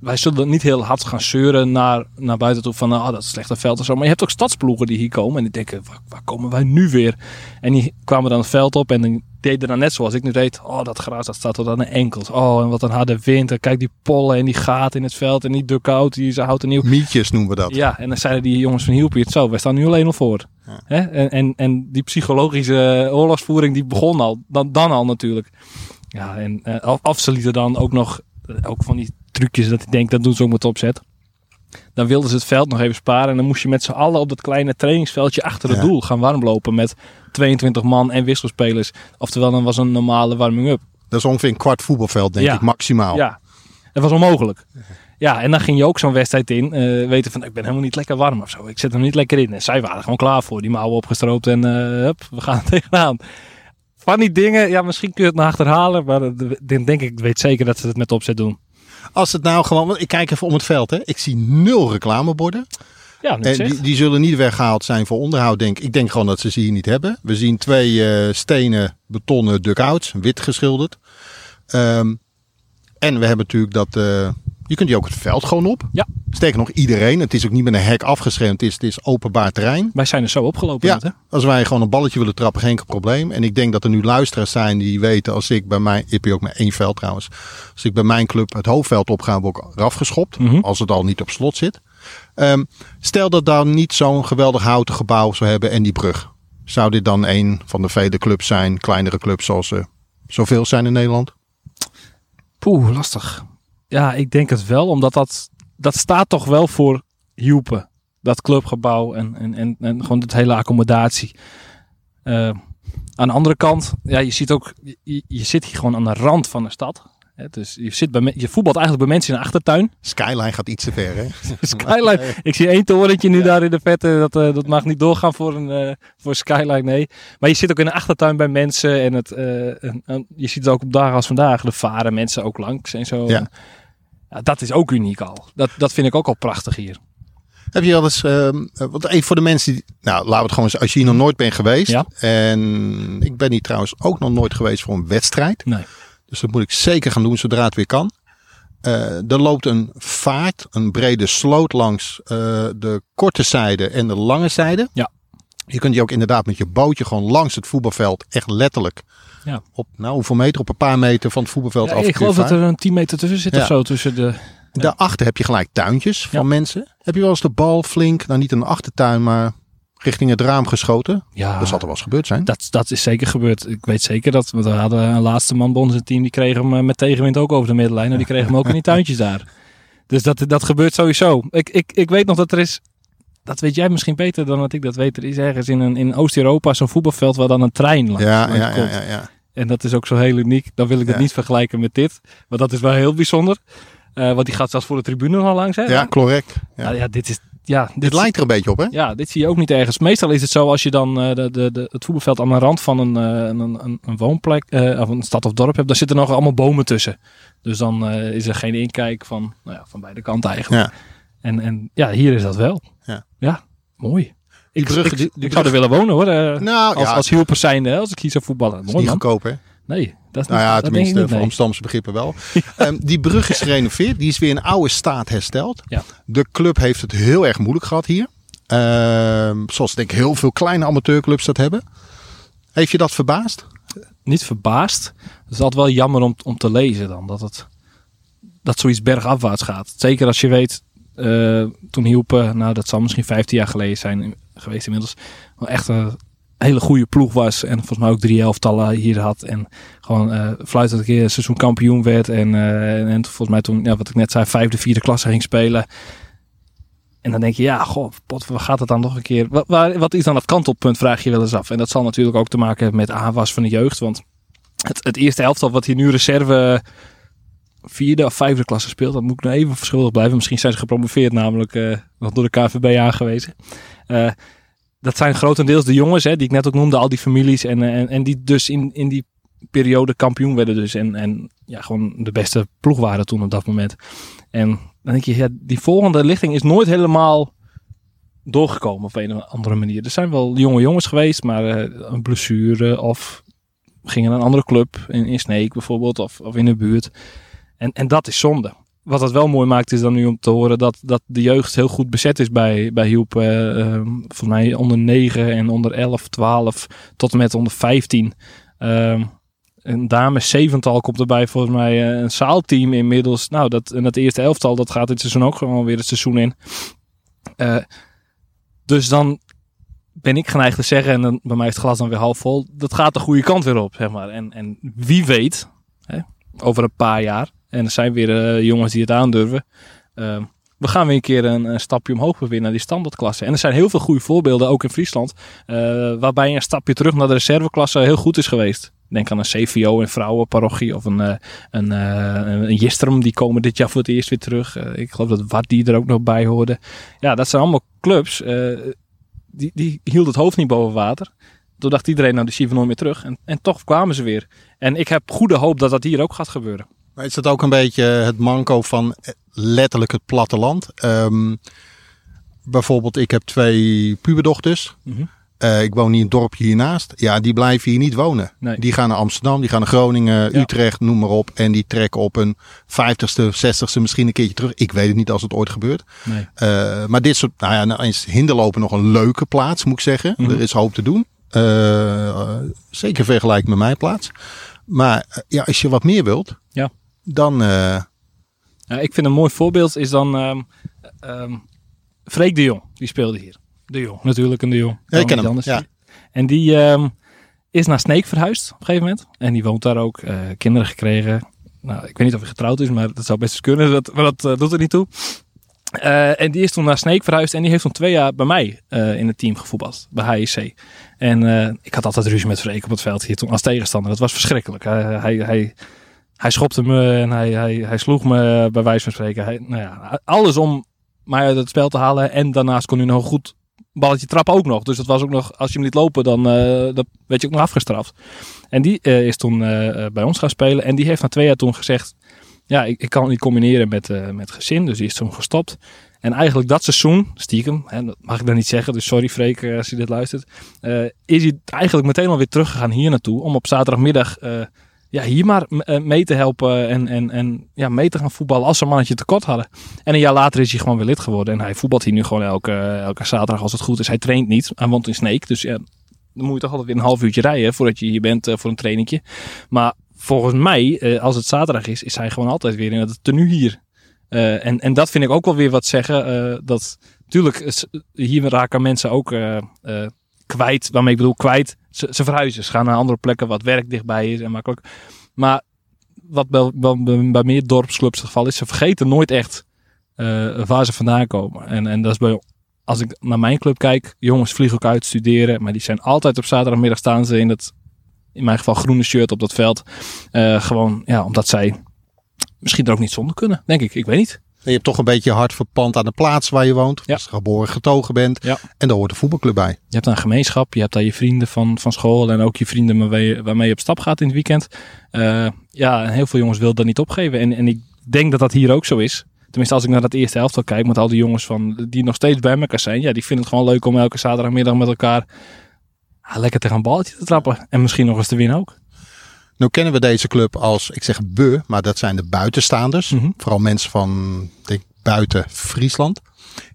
wij zullen niet heel hard gaan zeuren naar, naar buiten toe van, ah, dat is slechte veld en zo. Maar je hebt ook stadsploegen die hier komen en die denken, waar, waar komen wij nu weer? En die kwamen dan het veld op en die deden dan net zoals ik nu deed. Oh, dat gras dat staat tot aan de enkels. Oh, en wat een harde wind. En kijk die pollen en die gaten in het veld en die duck-out, die ze houten nieuw. Mietjes noemen we dat. Ja, en dan zeiden die jongens van Hielp het zo. Wij staan nu alleen al voor. Ja. Hè? En, en, en die psychologische oorlogsvoering die begon al. Dan, dan al natuurlijk. Ja, en af, af ze lieten dan ook nog, eh, ook van die trucjes dat ik denk, dat doen ze ook met opzet. Dan wilden ze het veld nog even sparen. En dan moest je met z'n allen op dat kleine trainingsveldje achter het Ja. doel gaan warmlopen. Met 22 man en wisselspelers. Oftewel, dan was een normale warming-up. Dat is ongeveer een kwart voetbalveld, denk Ja. ik, maximaal. Ja, dat was onmogelijk. Ja, en dan ging je ook zo'n wedstrijd in. eh, weten van, ik ben helemaal niet lekker warm of zo. Ik zit er niet lekker in. En zij waren gewoon klaar voor. Die mouwen opgestroopt en eh, hup, we gaan tegenaan. Van die dingen, ja, misschien kun je het naar achterhalen. Maar dan denk ik weet zeker dat ze het met opzet doen. Als het nou gewoon, want ik kijk even om het veld, hè. Ik zie nul reclameborden. Ja, En zeg. die, die zullen niet weggehaald zijn voor onderhoud, denk ik. Ik denk gewoon dat ze ze hier niet hebben. We zien twee eh, stenen betonnen duckouts, wit geschilderd. Ehm, en we hebben natuurlijk dat, eh, je kunt die ook het veld gewoon op. Ja. Sterker nog, iedereen. Het is ook niet met een hek afgeschermd, het is, het is openbaar terrein. Wij zijn er zo opgelopen. Ja, hè? als wij gewoon een balletje willen trappen, geen probleem. En ik denk dat er nu luisteraars zijn die weten als ik bij mij, ik heb hier ook maar één veld trouwens. Als ik bij mijn club het hoofdveld op ga, word ik eraf geschopt. Mhm. Als het al niet op slot zit. Ehm, stel dat daar niet zo'n geweldig houten gebouw zou hebben en die brug. Zou dit dan een van de vele clubs zijn, kleinere clubs zoals er zoveel zijn in Nederland? Poeh, lastig. Ja, ik denk het wel. Omdat dat, dat staat toch wel voor Hielpen. Dat clubgebouw en, en, en, en gewoon het hele accommodatie. Eh, aan de andere kant, ja, je ziet ook, je, je zit hier gewoon aan de rand van de stad. Hè, dus je, zit bij, je voetbalt eigenlijk bij mensen in de achtertuin. Skyline gaat iets te ver, hè? Skyline. Ik zie één torentje nu daar in de vette. Dat, eh, dat mag niet doorgaan voor een eh, voor Skyline, nee. Maar je zit ook in de achtertuin bij mensen. En, het, en, en je ziet het ook op dagen als vandaag. Er varen mensen ook langs en zo. Ja. Ja, dat is ook uniek al. Dat, dat vind ik ook al prachtig hier. Heb je wel eens, ehm, eh, want even voor de mensen die, nou laten we het gewoon eens, als je hier nog nooit bent geweest. Ja. En ik ben hier trouwens ook nog nooit geweest voor een wedstrijd. Nee. Dus dat moet ik zeker gaan doen zodra het weer kan. Eh, er loopt een vaart, een brede sloot langs eh, de korte zijde en de lange zijde. Ja. Je kunt je ook inderdaad met je bootje gewoon langs het voetbalveld, echt letterlijk. Ja. Op, nou, hoeveel meter? Op een paar meter van het voetbalveld Ja, af. ik geloof dat er een 10 meter tussen zit Ja. of zo. Tussen de, Daarachter heb je gelijk tuintjes van mensen. Heb je wel eens de bal flink, nou niet een achtertuin, maar richting het raam geschoten? ja, Dat zal er wel eens gebeurd zijn. dat, dat is zeker gebeurd. Ik weet zeker dat. Want we hadden een laatste man bij ons team. Die kreeg hem eh, met tegenwind ook over de middenlijn. En die kreeg hem ook in die tuintjes daar. Dus dat, dat gebeurt sowieso. Ik, ik, ik weet nog dat er is. Dat weet jij misschien beter dan dat ik dat weet. Er is ergens in, een, in Oost-Europa zo'n voetbalveld waar dan een trein langs, Ja, ja, ja, komt. ja, ja. En dat is ook zo heel uniek. Dan wil ik het Ja. niet vergelijken met dit. Want dat is wel heel bijzonder. Eh, want die gaat zelfs voor de tribune al langs. Hè? Ja, correct. Ja. Nou ja, dit is. Ja, dit, Dit lijkt er een beetje op, hè? Ja, dit zie je ook niet ergens. Meestal is het zo als je dan eh, de, de, de, het voetbalveld aan de rand van een, eh, een, een, woonplek of een stad of dorp hebt, dan zitten nog allemaal bomen tussen. Dus dan is er geen inkijk van, nou ja, van beide kanten eigenlijk. Ja. En, en ja, hier is dat wel. Ja. mooi. Die Ik, brug- ik, die- die ik zou er willen wonen hoor. eh, Nou, als, ja, als hielpers zijnde, hè, als ik hier zou voetballen. is Mooi niet goedkoop, hè? Nee, dat is Nou niet, ja, dat tenminste niet, voor nee. Amsterdamse begrippen wel. Ehm, die brug is gerenoveerd. Die is weer in oude staat hersteld. Ja. De club heeft het heel erg moeilijk gehad hier. Ehm, zoals denk ik heel veel kleine amateurclubs dat hebben. Heeft je dat verbaasd? niet verbaasd. Het is altijd wel jammer om, om te lezen dan. Dat, het, dat zoiets bergafwaarts gaat. Zeker als je weet, eh, toen hielpen, nou dat zal misschien 15 jaar geleden zijn geweest inmiddels. Wel echt een hele goede ploeg was. En volgens mij ook drie elftallen hier had. En gewoon eh fluit dat keer seizoen kampioen werd. En, eh, en, en volgens mij toen, ja, wat ik net zei, vijfde, vierde klasse ging spelen. En dan denk je, ja, goh, pot, gaat het dan nog een keer? Wat, waar, wat is dan dat kantelpunt, vraag je wel eens af. En dat zal natuurlijk ook te maken hebben met aanwas van de jeugd. Want het, het eerste elftal wat hier nu reserve vierde of vijfde klasse speelt, dat moet ik nog even verschuldigd blijven. Misschien zijn ze gepromoveerd, namelijk nog door de KVB aangewezen. Eh, dat zijn grotendeels de jongens, hè, die ik net ook noemde, al die families. En, eh, en, en die dus in, in die periode kampioen werden dus. En, en ja, gewoon de beste ploeg waren toen op dat moment. En dan denk je, die volgende lichting is nooit helemaal doorgekomen op een of andere manier. Er zijn wel jonge jongens geweest, maar een blessure of gingen naar een andere club in, in Sneek bijvoorbeeld of, of in de buurt. En, en dat is zonde. Wat het wel mooi maakt is dan nu om te horen dat, dat de jeugd heel goed bezet is bij, bij Hielp. eh, eh, volgens mij onder 9 en onder 11, 12 tot en met onder 15. Ehm, een dames zevental komt erbij volgens mij eh, een zaalteam inmiddels. Nou, dat, en dat eerste elftal dat gaat dit seizoen ook gewoon weer het seizoen in. Eh, dus dan ben ik geneigd te zeggen, en dan, bij mij is het glas dan weer half vol, dat gaat de goede kant weer op, zeg maar. En, en wie weet, hè, over een paar jaar, en er zijn weer eh, jongens die het aandurven, eh, we gaan weer een keer een, stapje omhoog weer naar die standaardklasse. En er zijn heel veel goede voorbeelden, ook in Friesland, eh, waarbij een stapje terug naar de reserveklasse heel goed is geweest. Denk aan een CVO in vrouwenparochie of een, eh, een, een Jistrum, die komen dit jaar voor het eerst weer terug. Ik geloof dat Wat die er ook nog bij hoorde. Ja, dat zijn allemaal clubs, die, die hield het hoofd niet boven water. Toen dacht iedereen, nou die zien we nooit meer terug. En, en toch kwamen ze weer. En ik heb goede hoop dat dat hier ook gaat gebeuren. Maar is dat ook een beetje het manco van eh, letterlijk het platteland? Ehm, bijvoorbeeld, ik heb twee puberdochters. Eh, ik woon hier in een dorpje hiernaast. Ja, die blijven hier niet wonen. Nee. Die gaan naar Amsterdam, die gaan naar Groningen, Ja. Utrecht, noem maar op. En die trekken op een vijftigste, zestigste misschien een keertje terug. Ik weet het niet als het ooit gebeurt. Nee. Eh, maar dit soort, nou ja, nou is Hinderlopen nog een leuke plaats, moet ik zeggen. Mhm. Er is hoop te doen. Zeker vergelijk met mijn plaats. Maar ja, als je wat meer wilt, Ja. Dan... eh, Ja, ik vind een mooi voorbeeld is dan ehm ehm, Freek de Jong. Die speelde hier. De Jong, natuurlijk een de Jong. Ja, ik ken hem, ja. En die ehm, is naar Sneek verhuisd op een gegeven moment. En die woont daar ook. eh, kinderen gekregen. Nou, ik weet niet of hij getrouwd is, maar dat zou best eens kunnen. Dat, maar dat eh, doet er niet toe. En die is toen naar Sneek verhuisd. En die heeft toen twee jaar bij mij in het team gevoetbald. Bij HIC. En ik had altijd ruzie met Freek op het veld hier toen als tegenstander. Dat was verschrikkelijk. Hij, hij, hij, schopte me en hij, hij, hij sloeg me bij wijze van spreken. Hij, nou ja, alles om mij uit het spel te halen. En daarnaast kon hij nog goed balletje trappen ook nog. Dus dat was ook nog, als je hem liet lopen, dan, eh dan werd je ook nog afgestraft. En die eh, is toen eh, bij ons gaan spelen. En die heeft na twee jaar toen gezegd, ja, ik, ik kan het niet combineren met, uh, met gezin. Dus die is toen gestopt. En eigenlijk dat seizoen, stiekem, hè, dat mag ik dan niet zeggen, dus sorry Freek als je dit luistert, uh, is hij eigenlijk meteen alweer teruggegaan hier naartoe om op zaterdagmiddag uh, ja, hier maar mee te helpen en, en, en ja, mee te gaan voetballen als ze een mannetje tekort hadden. En een jaar later is hij gewoon weer lid geworden en hij voetbalt hier nu gewoon elke, elke zaterdag als het goed is. Hij traint niet, hij woont in Sneek, dus ja, dan moet je toch altijd weer een half uurtje rijden voordat je hier bent voor een trainingje. Maar volgens mij, als het zaterdag is, is hij gewoon altijd weer in het tenue hier. En, en dat vind ik ook wel weer wat zeggen. Dat natuurlijk, hier raken mensen ook kwijt. Waarmee ik bedoel kwijt. Ze, ze, verhuizen. Ze gaan naar andere plekken wat werk dichtbij is en makkelijk. Maar wat bij, meer dorpsclubs het geval is, ze vergeten nooit echt waar ze vandaan komen. En, en dat is bij, als ik naar mijn club kijk, jongens vliegen ook uit studeren. Maar die zijn altijd op zaterdagmiddag staan ze in het, in mijn geval groene shirt op dat veld. gewoon, ja, omdat zij misschien er ook niet zonder kunnen, denk ik. Ik weet niet. Je hebt toch een beetje hard verpand aan de plaats waar je woont. Ja. Als je geboren getogen bent. Ja. En daar hoort de voetbalclub bij. Je hebt een gemeenschap. Je hebt daar je vrienden van, van school. En ook je vrienden waarmee je, waarmee je op stap gaat in het weekend. Uh, ja, heel veel jongens willen dat niet opgeven. En, en ik denk dat dat hier ook zo is. Tenminste, als ik naar dat eerste helft kijk met al die jongens van, die nog steeds bij elkaar zijn. Ja, die vinden het gewoon leuk om elke zaterdagmiddag met elkaar ah, lekker tegen een balletje te trappen. En misschien nog eens te winnen ook. Nu kennen we deze club als, ik zeg we, maar dat zijn de buitenstaanders. Mhm. Vooral mensen van denk, buiten Friesland.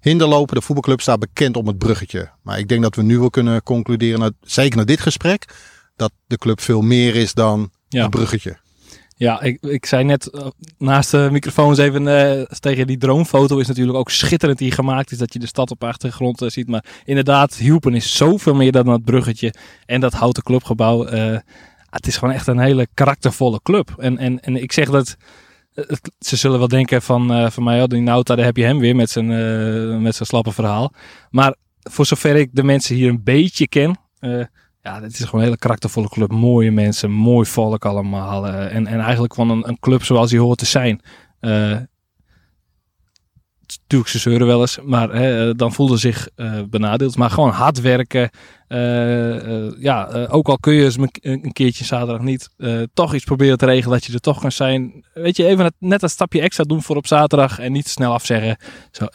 Hinderlopen, de voetbalclub staat bekend om het bruggetje. Maar ik denk dat we nu wel kunnen concluderen, zeker na dit gesprek, dat de club veel meer is dan ja. een bruggetje. Ja, ik, ik zei net uh, naast de microfoons even uh, tegen die droomfoto is natuurlijk ook schitterend die gemaakt is dat je de stad op achtergrond uh, ziet. Maar inderdaad, Hielpen is zoveel meer dan dat bruggetje en dat houten clubgebouw het is gewoon echt een hele karaktervolle club. En, en, en ik zeg dat. ze zullen wel denken van, uh, van mij, oh, die Nauta, daar heb je hem weer met zijn, uh, met zijn slappe verhaal. Maar voor zover ik de mensen hier een beetje ken, ja, het is gewoon een hele karaktervolle club. Mooie mensen, mooi volk allemaal. en, en eigenlijk van een, een club zoals die hoort te zijn natuurlijk, ze zeuren wel eens, maar hè, dan voelden ze zich uh, benadeeld. Maar gewoon hard werken. Uh, uh, ja, ook al kun je eens een keertje zaterdag niet, toch iets proberen te regelen dat je er toch kan zijn. Weet je, even net een stapje extra doen voor op zaterdag en niet snel afzeggen. Zo,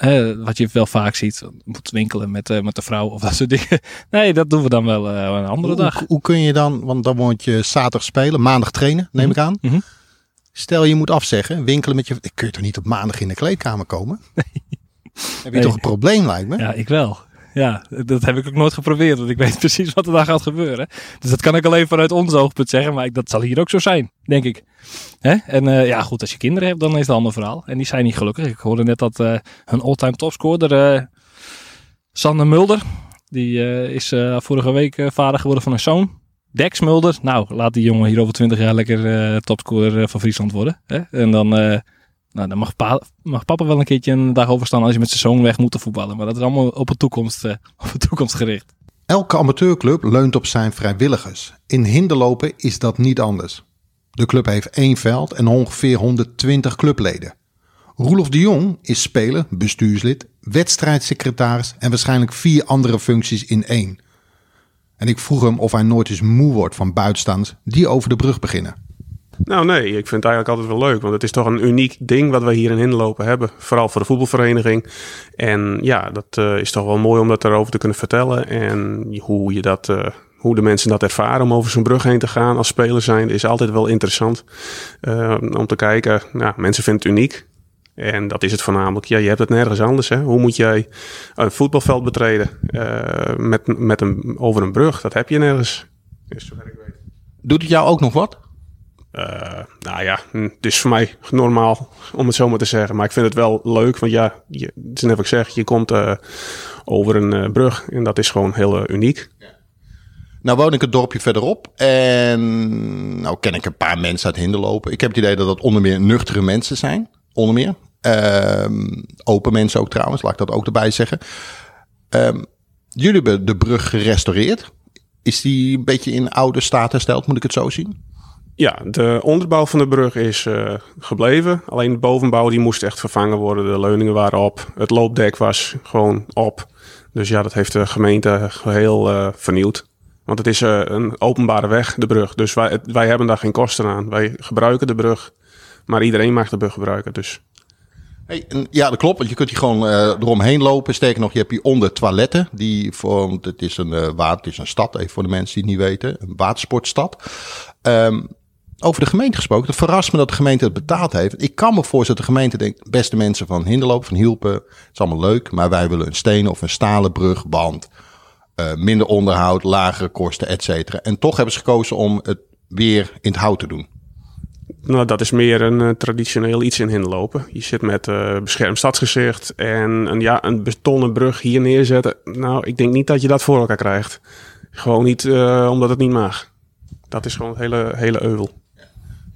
wat je wel vaak ziet, moet winkelen met, met de vrouw of dat soort dingen. Nee, dat doen we dan wel een andere hoe, dag. Hoe, kun je dan, want dan moet je zaterdag spelen, maandag trainen, neem mhm. ik aan. Mm -hmm. Stel je moet afzeggen, winkelen met je. Kun je toch niet op maandag in de kleedkamer komen? Nee. Heb je toch een probleem, lijkt me? Ja, ik wel. Ja, dat heb ik ook nooit geprobeerd, want ik weet precies wat er daar gaat gebeuren. Dus dat kan ik alleen vanuit ons oogpunt zeggen, maar dat zal hier ook zo zijn, denk ik. Hè? En uh, ja, goed, als je kinderen hebt, dan is het een ander verhaal. En die zijn niet gelukkig. Ik hoorde net dat uh, hun all-time topscorer, uh, Sander Mulder, die is vorige week vader geworden van een zoon. Dex Mulder. Nou, laat die jongen hier over 20 jaar lekker uh, topscorer van Friesland worden. Hè? En dan, uh, nou, dan mag, mag, papa wel een keertje een dag overstaan als je met zijn zoon weg moet te voetballen. Maar dat is allemaal op de toekomst, op toekomst gericht. Elke amateurclub leunt op zijn vrijwilligers. In hinderlopen is dat niet anders. De club heeft één veld en ongeveer 120 clubleden. Roelof de Jong is speler, bestuurslid, wedstrijdsecretaris en waarschijnlijk vier andere functies in één. En ik vroeg hem of hij nooit eens moe wordt van buitenstaanders die over de brug beginnen. Nou nee, ik vind het eigenlijk altijd wel leuk. Want het is toch een uniek ding wat we hier in hebben. Vooral voor de voetbalvereniging. En ja, dat uh, is toch wel mooi om dat erover te kunnen vertellen. En hoe je dat... Uh, hoe de mensen dat ervaren om over zo'n brug heen te gaan als speler zijn, is altijd wel interessant. Uh, om te kijken, mensen vinden het uniek. En dat is het voornamelijk. Ja, je hebt het nergens anders. Hè? Hoe moet jij een voetbalveld betreden uh, met, met een, over een brug? Dat heb je nergens. Dus zover ik weet. Doet het jou ook nog wat? Uh, nou ja, hm, het is voor mij normaal om het zo maar te zeggen. Maar ik vind het wel leuk, want ja, je, het is net wat ik zeg, je komt uh, over een brug en dat is gewoon heel uniek. Ja. Nou woon ik het dorpje verderop en nou ken ik een paar mensen uit Hinderlopen. Ik heb het idee dat dat onder meer nuchtere mensen zijn onder meer. Um, open mensen ook trouwens, laat ik dat ook erbij zeggen. Um, jullie hebben de brug gerestaureerd. Is die een beetje in oude staat hersteld, moet ik het zo zien? Ja, de onderbouw van de brug is uh, gebleven. Alleen de bovenbouw die moest echt vervangen worden. De leuningen waren op. Het loopdek was gewoon op. Dus ja, dat heeft de gemeente geheel uh, vernieuwd. Want het is uh, een openbare weg, de brug. Dus wij, wij hebben daar geen kosten aan. Wij gebruiken de brug Maar iedereen mag de brug gebruiken, dus... Hey, ja, dat klopt. Want je kunt hier gewoon uh, eromheen lopen. Sterker nog, je hebt hier onder toiletten. Die voor, het is een uh, water, het is een stad, even voor de mensen die het niet weten. Een watersportstad. Um, over de gemeente gesproken. Het verrast me dat de gemeente het betaald heeft. Ik kan me voorstellen dat de gemeente denkt, beste mensen van Hinderloop, van Hielpen, het is allemaal leuk, maar wij willen een stenen of een stalen brug, band, uh, minder onderhoud, lagere kosten, et cetera. En toch hebben ze gekozen om het weer in het hout te doen. Nou, dat is meer een uh, traditioneel iets in Hinderlopen. Je zit met uh, beschermd stadsgezicht en een, ja, een betonnen brug hier neerzetten. Nou, ik denk niet dat je dat voor elkaar krijgt. Gewoon niet omdat het niet mag. Dat is gewoon het hele, hele euvel.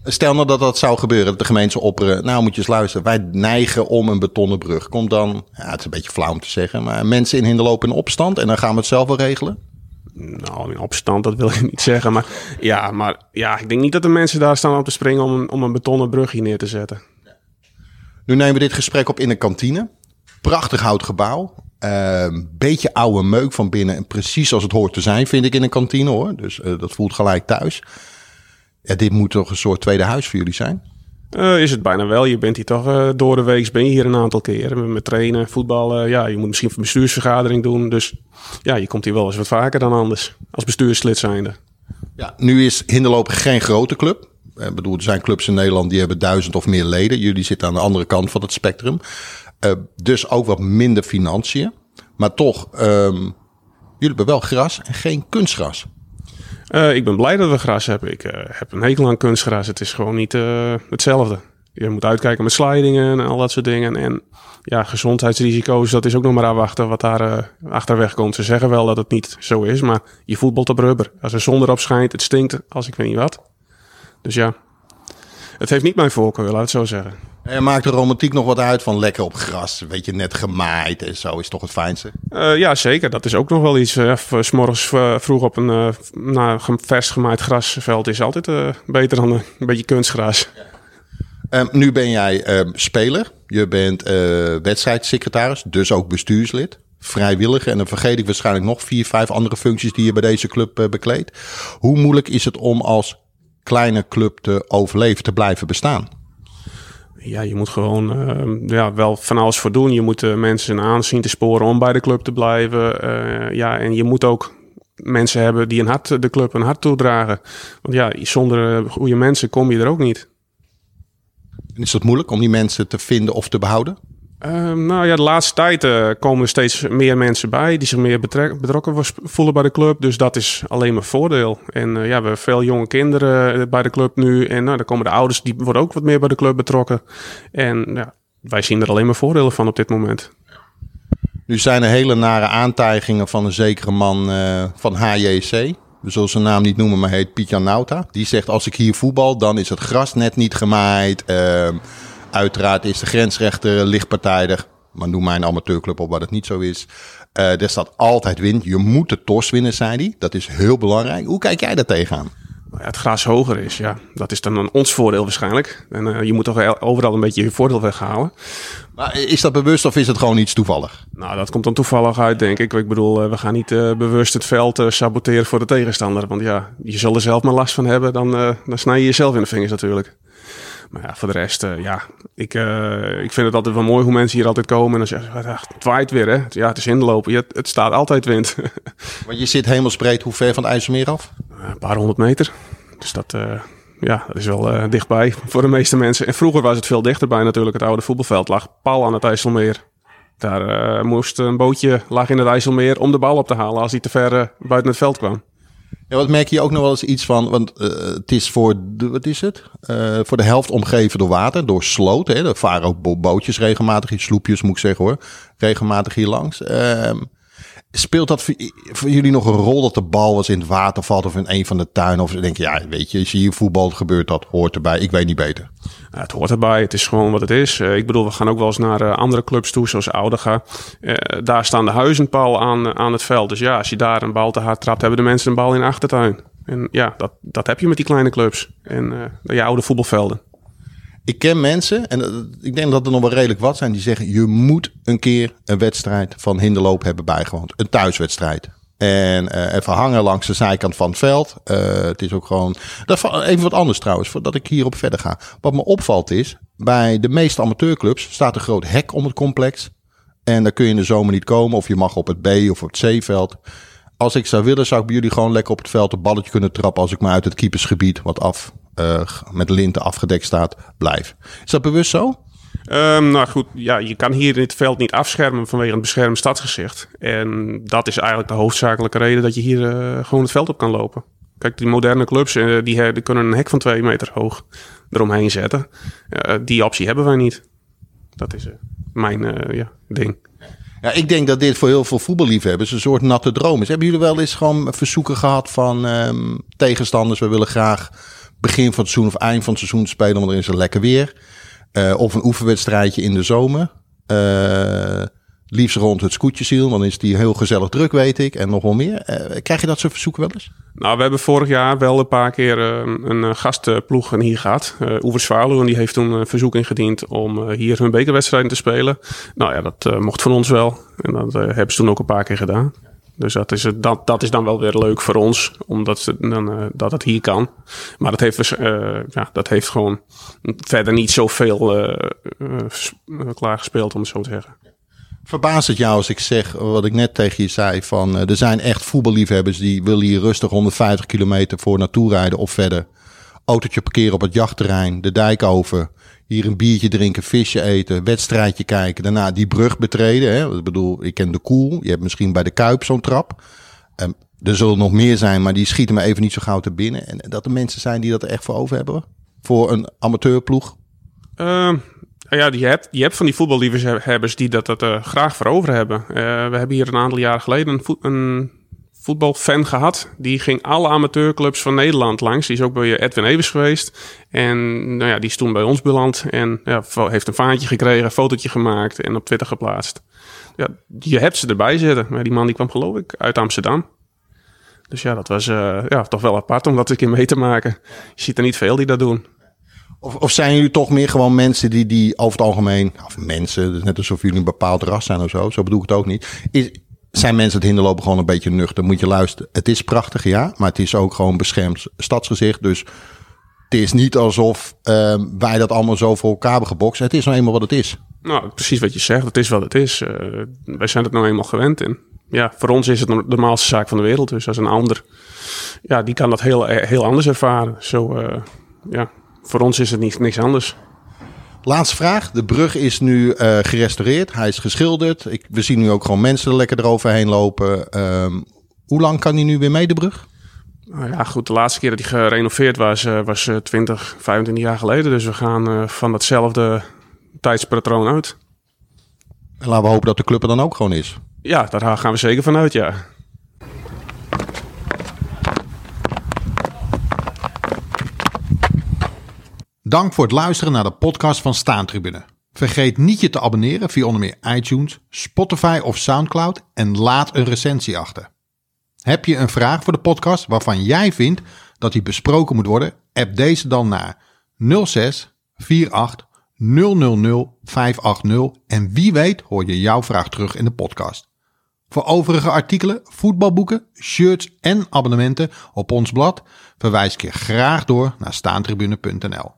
Stel nou dat dat zou gebeuren, dat de gemeente opperen. Nou, moet je eens luisteren. Wij neigen om een betonnen brug. Komt dan, ja, het is een beetje flauw om te zeggen, maar mensen in Hinderloop in opstand en dan gaan we het zelf wel regelen? Nou, in opstand, dat wil ik niet zeggen. Maar ja, maar ja, ik denk niet dat de mensen daar staan om te springen om een, om een betonnen brug hier neer te zetten. Nu nemen we dit gesprek op in een kantine. Prachtig hout gebouw. Uh, beetje oude meuk van binnen. En precies als het hoort te zijn, vind ik in een kantine hoor. Dus uh, dat voelt gelijk thuis. Dit moet toch een soort tweede huis voor jullie zijn? Uh, is het bijna wel. Je bent hier toch uh, door de week, ben je hier een aantal keren. Met trainen, voetballen. Ja, je moet misschien een bestuursvergadering doen. Dus ja, je komt hier wel eens wat vaker dan anders. Als bestuurslid zijnde. Ja, nu is Hinderlopen geen grote club. Ik bedoel, er zijn clubs in Nederland die hebben duizend of meer leden. Jullie zitten aan de andere kant van het spectrum. Dus ook wat minder financiën. Maar toch, um, jullie hebben wel gras en geen kunstgras. Uh, ik ben blij dat we gras hebben. Ik uh, heb een hekel aan kunstgras. Het is gewoon niet uh, hetzelfde. Je moet uitkijken met slidingen en al dat soort dingen. En ja, gezondheidsrisico's, dat is ook nog maar afwachten wat daar achterweg komt. Ze zeggen wel dat het niet zo is, maar je voetbalt op rubber. Als er zon erop schijnt, het stinkt als ik weet niet wat. Dus ja, het heeft niet mijn voorkeur, laat het zo zeggen. En maakt de romantiek nog wat uit van lekker op gras, weet je, net gemaaid en zo is toch het fijnste? Uh, ja, zeker. Dat is ook nog wel iets. Uh, s morgens uh, vroeg op een uh, nou, vers gemaaid grasveld is altijd beter dan een beetje kunstgras. Ja. Um, nu ben jij um, speler, je bent wedstrijdsecretaris, dus ook bestuurslid. Vrijwilliger en dan vergeet ik waarschijnlijk nog vier, vijf andere functies die je bij deze club bekleedt. Hoe moeilijk is het om als kleine club te overleven, te blijven bestaan? Ja, je moet gewoon uh, ja, wel van alles voor doen. Je moet uh, mensen aanzien te sporen om bij de club te blijven. Uh, ja, en je moet ook mensen hebben die een hart, de club een hart toedragen. Want ja, zonder goede mensen kom je er ook niet. En is het moeilijk om die mensen te vinden of te behouden? Uh, nou ja, de laatste tijd uh, komen er steeds meer mensen bij die zich meer betrokken voelen bij de club. Dus dat is alleen maar voordeel. En uh, ja, we hebben veel jonge kinderen bij de club nu. En nou, dan komen de ouders, die worden ook wat meer bij de club betrokken. En ja, wij zien er alleen maar voordelen van op dit moment. Nu zijn er hele nare aantijgingen van een zekere man van HJC. We zullen zijn naam niet noemen, maar heet Pietjan Nauta. Die zegt, als ik hier voetbal, dan is het gras net niet gemaaid. Uiteraard is de grensrechter lichtpartijdig. Maar noem mij een amateurclub op waar dat niet zo is. Uh, er staat altijd wind. Je moet de tos winnen, zei hij. Dat is heel belangrijk. Hoe kijk jij daar tegenaan? Ja, het gras hoger is, ja. Dat is dan ons voordeel waarschijnlijk. En uh, je moet toch overal een beetje je voordeel weghalen. Maar is dat bewust of is het gewoon iets toevallig? Nou, dat komt dan toevallig uit, denk ik. Ik bedoel, uh, we gaan niet uh, bewust het veld saboteren voor de tegenstander. Want ja, je zal er zelf maar last van hebben. Dan, dan snij je jezelf in de vingers natuurlijk. Maar ja, voor de rest, uh, ja, ik, uh, ik vind het altijd wel mooi hoe mensen hier altijd komen en dan zeggen ze, het waait weer hè. Ja, het is inlopen, ja, het staat altijd wind. Want je zit hemelsbreed hoe ver van het IJsselmeer af? Uh, een paar honderd meter. Dus dat, ja, dat is wel dichtbij voor de meeste mensen. En vroeger was het veel dichterbij natuurlijk. Het oude voetbalveld lag pal aan het IJsselmeer. Daar moest een bootje lag in het IJsselmeer om de bal op te halen als hij te ver buiten het veld kwam. Ja, wat merk je ook nog wel eens iets van, want uh, het is voor, de, wat is het? Uh, voor de helft omgeven door water, door sloot. Hè? Er varen ook bootjes regelmatig, hier sloepjes moet ik zeggen hoor, regelmatig hier langs. Uh, speelt dat voor, jullie nog een rol dat de bal was in het water valt of in een van de tuinen? Of denk je, ja, weet je, als je hier voetbal gebeurt dat, hoort erbij. Ik weet niet beter. Ja, het hoort erbij. Het is gewoon wat het is. Uh, ik bedoel, we gaan ook wel eens naar uh, andere clubs toe, zoals Oudega. Uh, daar staan de huizenpal aan, aan het veld. Dus ja, als je daar een bal te hard trapt, hebben de mensen een bal in de achtertuin. En ja, dat, dat heb je met die kleine clubs en uh, oude voetbalvelden. Ik ken mensen, en ik denk dat er nog wel redelijk wat zijn, die zeggen: je moet een keer een wedstrijd van hinderloop hebben bijgewoond. Een thuiswedstrijd. En eh, even hangen langs de zijkant van het veld. Eh, het is ook gewoon. Even wat anders trouwens, voordat ik hierop verder ga. Wat me opvalt is, bij de meeste amateurclubs staat een groot hek om het complex. En daar kun je in de zomer niet komen. Of je mag op het B of op het C-veld. Als ik zou willen, zou ik bij jullie gewoon lekker op het veld een balletje kunnen trappen. Als ik maar uit het keepersgebied, wat af, uh, met linten afgedekt staat, blijf. Is dat bewust zo? Um, nou goed, ja, je kan hier in het veld niet afschermen vanwege een beschermd stadsgezicht. En dat is eigenlijk de hoofdzakelijke reden dat je hier uh, gewoon het veld op kan lopen. Kijk, die moderne clubs uh, die, die, kunnen een hek van twee meter hoog eromheen zetten. die optie hebben wij niet. Dat is mijn ja, ding. Ja, ik denk dat dit voor heel veel voetballiefhebbers een soort natte droom is. Hebben jullie wel eens gewoon verzoeken gehad van um, tegenstanders? We willen graag begin van het seizoen of eind van het seizoen spelen, want er is een lekker weer. Uh, of een oefenwedstrijdje in de zomer. Uh, liefst rond het scootjesiel, dan is die heel gezellig druk, weet ik. En nog wel meer. Uh, krijg je dat soort verzoeken wel eens? Nou, we hebben vorig jaar wel een paar keer een, gastploeg hier gehad. Uh, Oevers en die heeft toen een verzoek ingediend om hier hun bekerwedstrijden te spelen. Nou ja, dat mocht van ons wel. En dat hebben ze toen ook een paar keer gedaan. Dus dat is, dat, dat is dan wel weer leuk voor ons, omdat het, dan, uh, dat het hier kan. Maar dat heeft, uh, ja, dat heeft gewoon verder niet zoveel uh, klaargespeeld, om het zo te zeggen. Verbaast het jou als ik zeg wat ik net tegen je zei: van er zijn echt voetballiefhebbers die willen hier rustig 150 kilometer voor naartoe rijden of verder. Autootje parkeren op het jachtterrein, de dijk over hier een biertje drinken, visje eten, wedstrijdje kijken. Daarna die brug betreden. Hè. Ik bedoel, ik ken de Koel. Je hebt misschien bij de Kuip zo'n trap. Um, er zullen nog meer zijn, maar die schieten me even niet zo gauw te binnen. En dat er mensen zijn die dat er echt voor over hebben. Voor een amateurploeg. Uh, ja, je hebt, je hebt van die voetballiefhebbers die dat, dat uh, graag voor over hebben. Uh, we hebben hier een aantal jaren geleden een, een voetbalfan gehad. Die ging alle amateurclubs van Nederland langs. Die is ook bij Edwin Evers geweest. En nou ja, die is toen bij ons beland. En ja, heeft een vaantje gekregen, een fotootje gemaakt en op Twitter geplaatst. Ja, je hebt ze erbij zitten. Maar die man die kwam geloof ik uit Amsterdam. Dus ja, dat was uh, ja, toch wel apart om dat een keer mee te maken. Je ziet er niet veel die dat doen. Of, of zijn jullie toch meer gewoon mensen die, die over het algemeen, of mensen, net alsof jullie een bepaald ras zijn of zo, zo bedoel ik het ook niet. Is, zijn mensen het hinderlopen gewoon een beetje nuchter. Moet je luisteren. Het is prachtig, ja. Maar het is ook gewoon beschermd stadsgezicht. Dus het is niet alsof uh, wij dat allemaal zo voor elkaar hebben gebokst. Het is nou eenmaal wat het is. Nou, precies wat je zegt. Het is wat het is. Uh, wij zijn het nou eenmaal gewend in. Ja, voor ons is het de normaalste zaak van de wereld. Dus als een ander, ja, die kan dat heel, heel anders ervaren. Zo, uh, ja, voor ons is het niet, niks anders. Laatste vraag. De brug is nu uh, gerestaureerd. Hij is geschilderd. Ik, we zien nu ook gewoon mensen er lekker eroverheen lopen. Um, hoe lang kan hij nu weer mee, de brug? Nou ja, goed. De laatste keer dat hij gerenoveerd was, uh, was uh, 20, 25 jaar geleden. Dus we gaan uh, van datzelfde tijdspatroon uit. En laten we hopen dat de club er dan ook gewoon is. Ja, daar gaan we zeker vanuit, ja. Dank voor het luisteren naar de podcast van Staantribune. Vergeet niet je te abonneren via onder meer iTunes, Spotify of Soundcloud en laat een recensie achter. Heb je een vraag voor de podcast waarvan jij vindt dat die besproken moet worden? App deze dan naar 06 48 000 580 en wie weet hoor je jouw vraag terug in de podcast. Voor overige artikelen, voetbalboeken, shirts en abonnementen op ons blad verwijs ik je graag door naar staantribune.nl.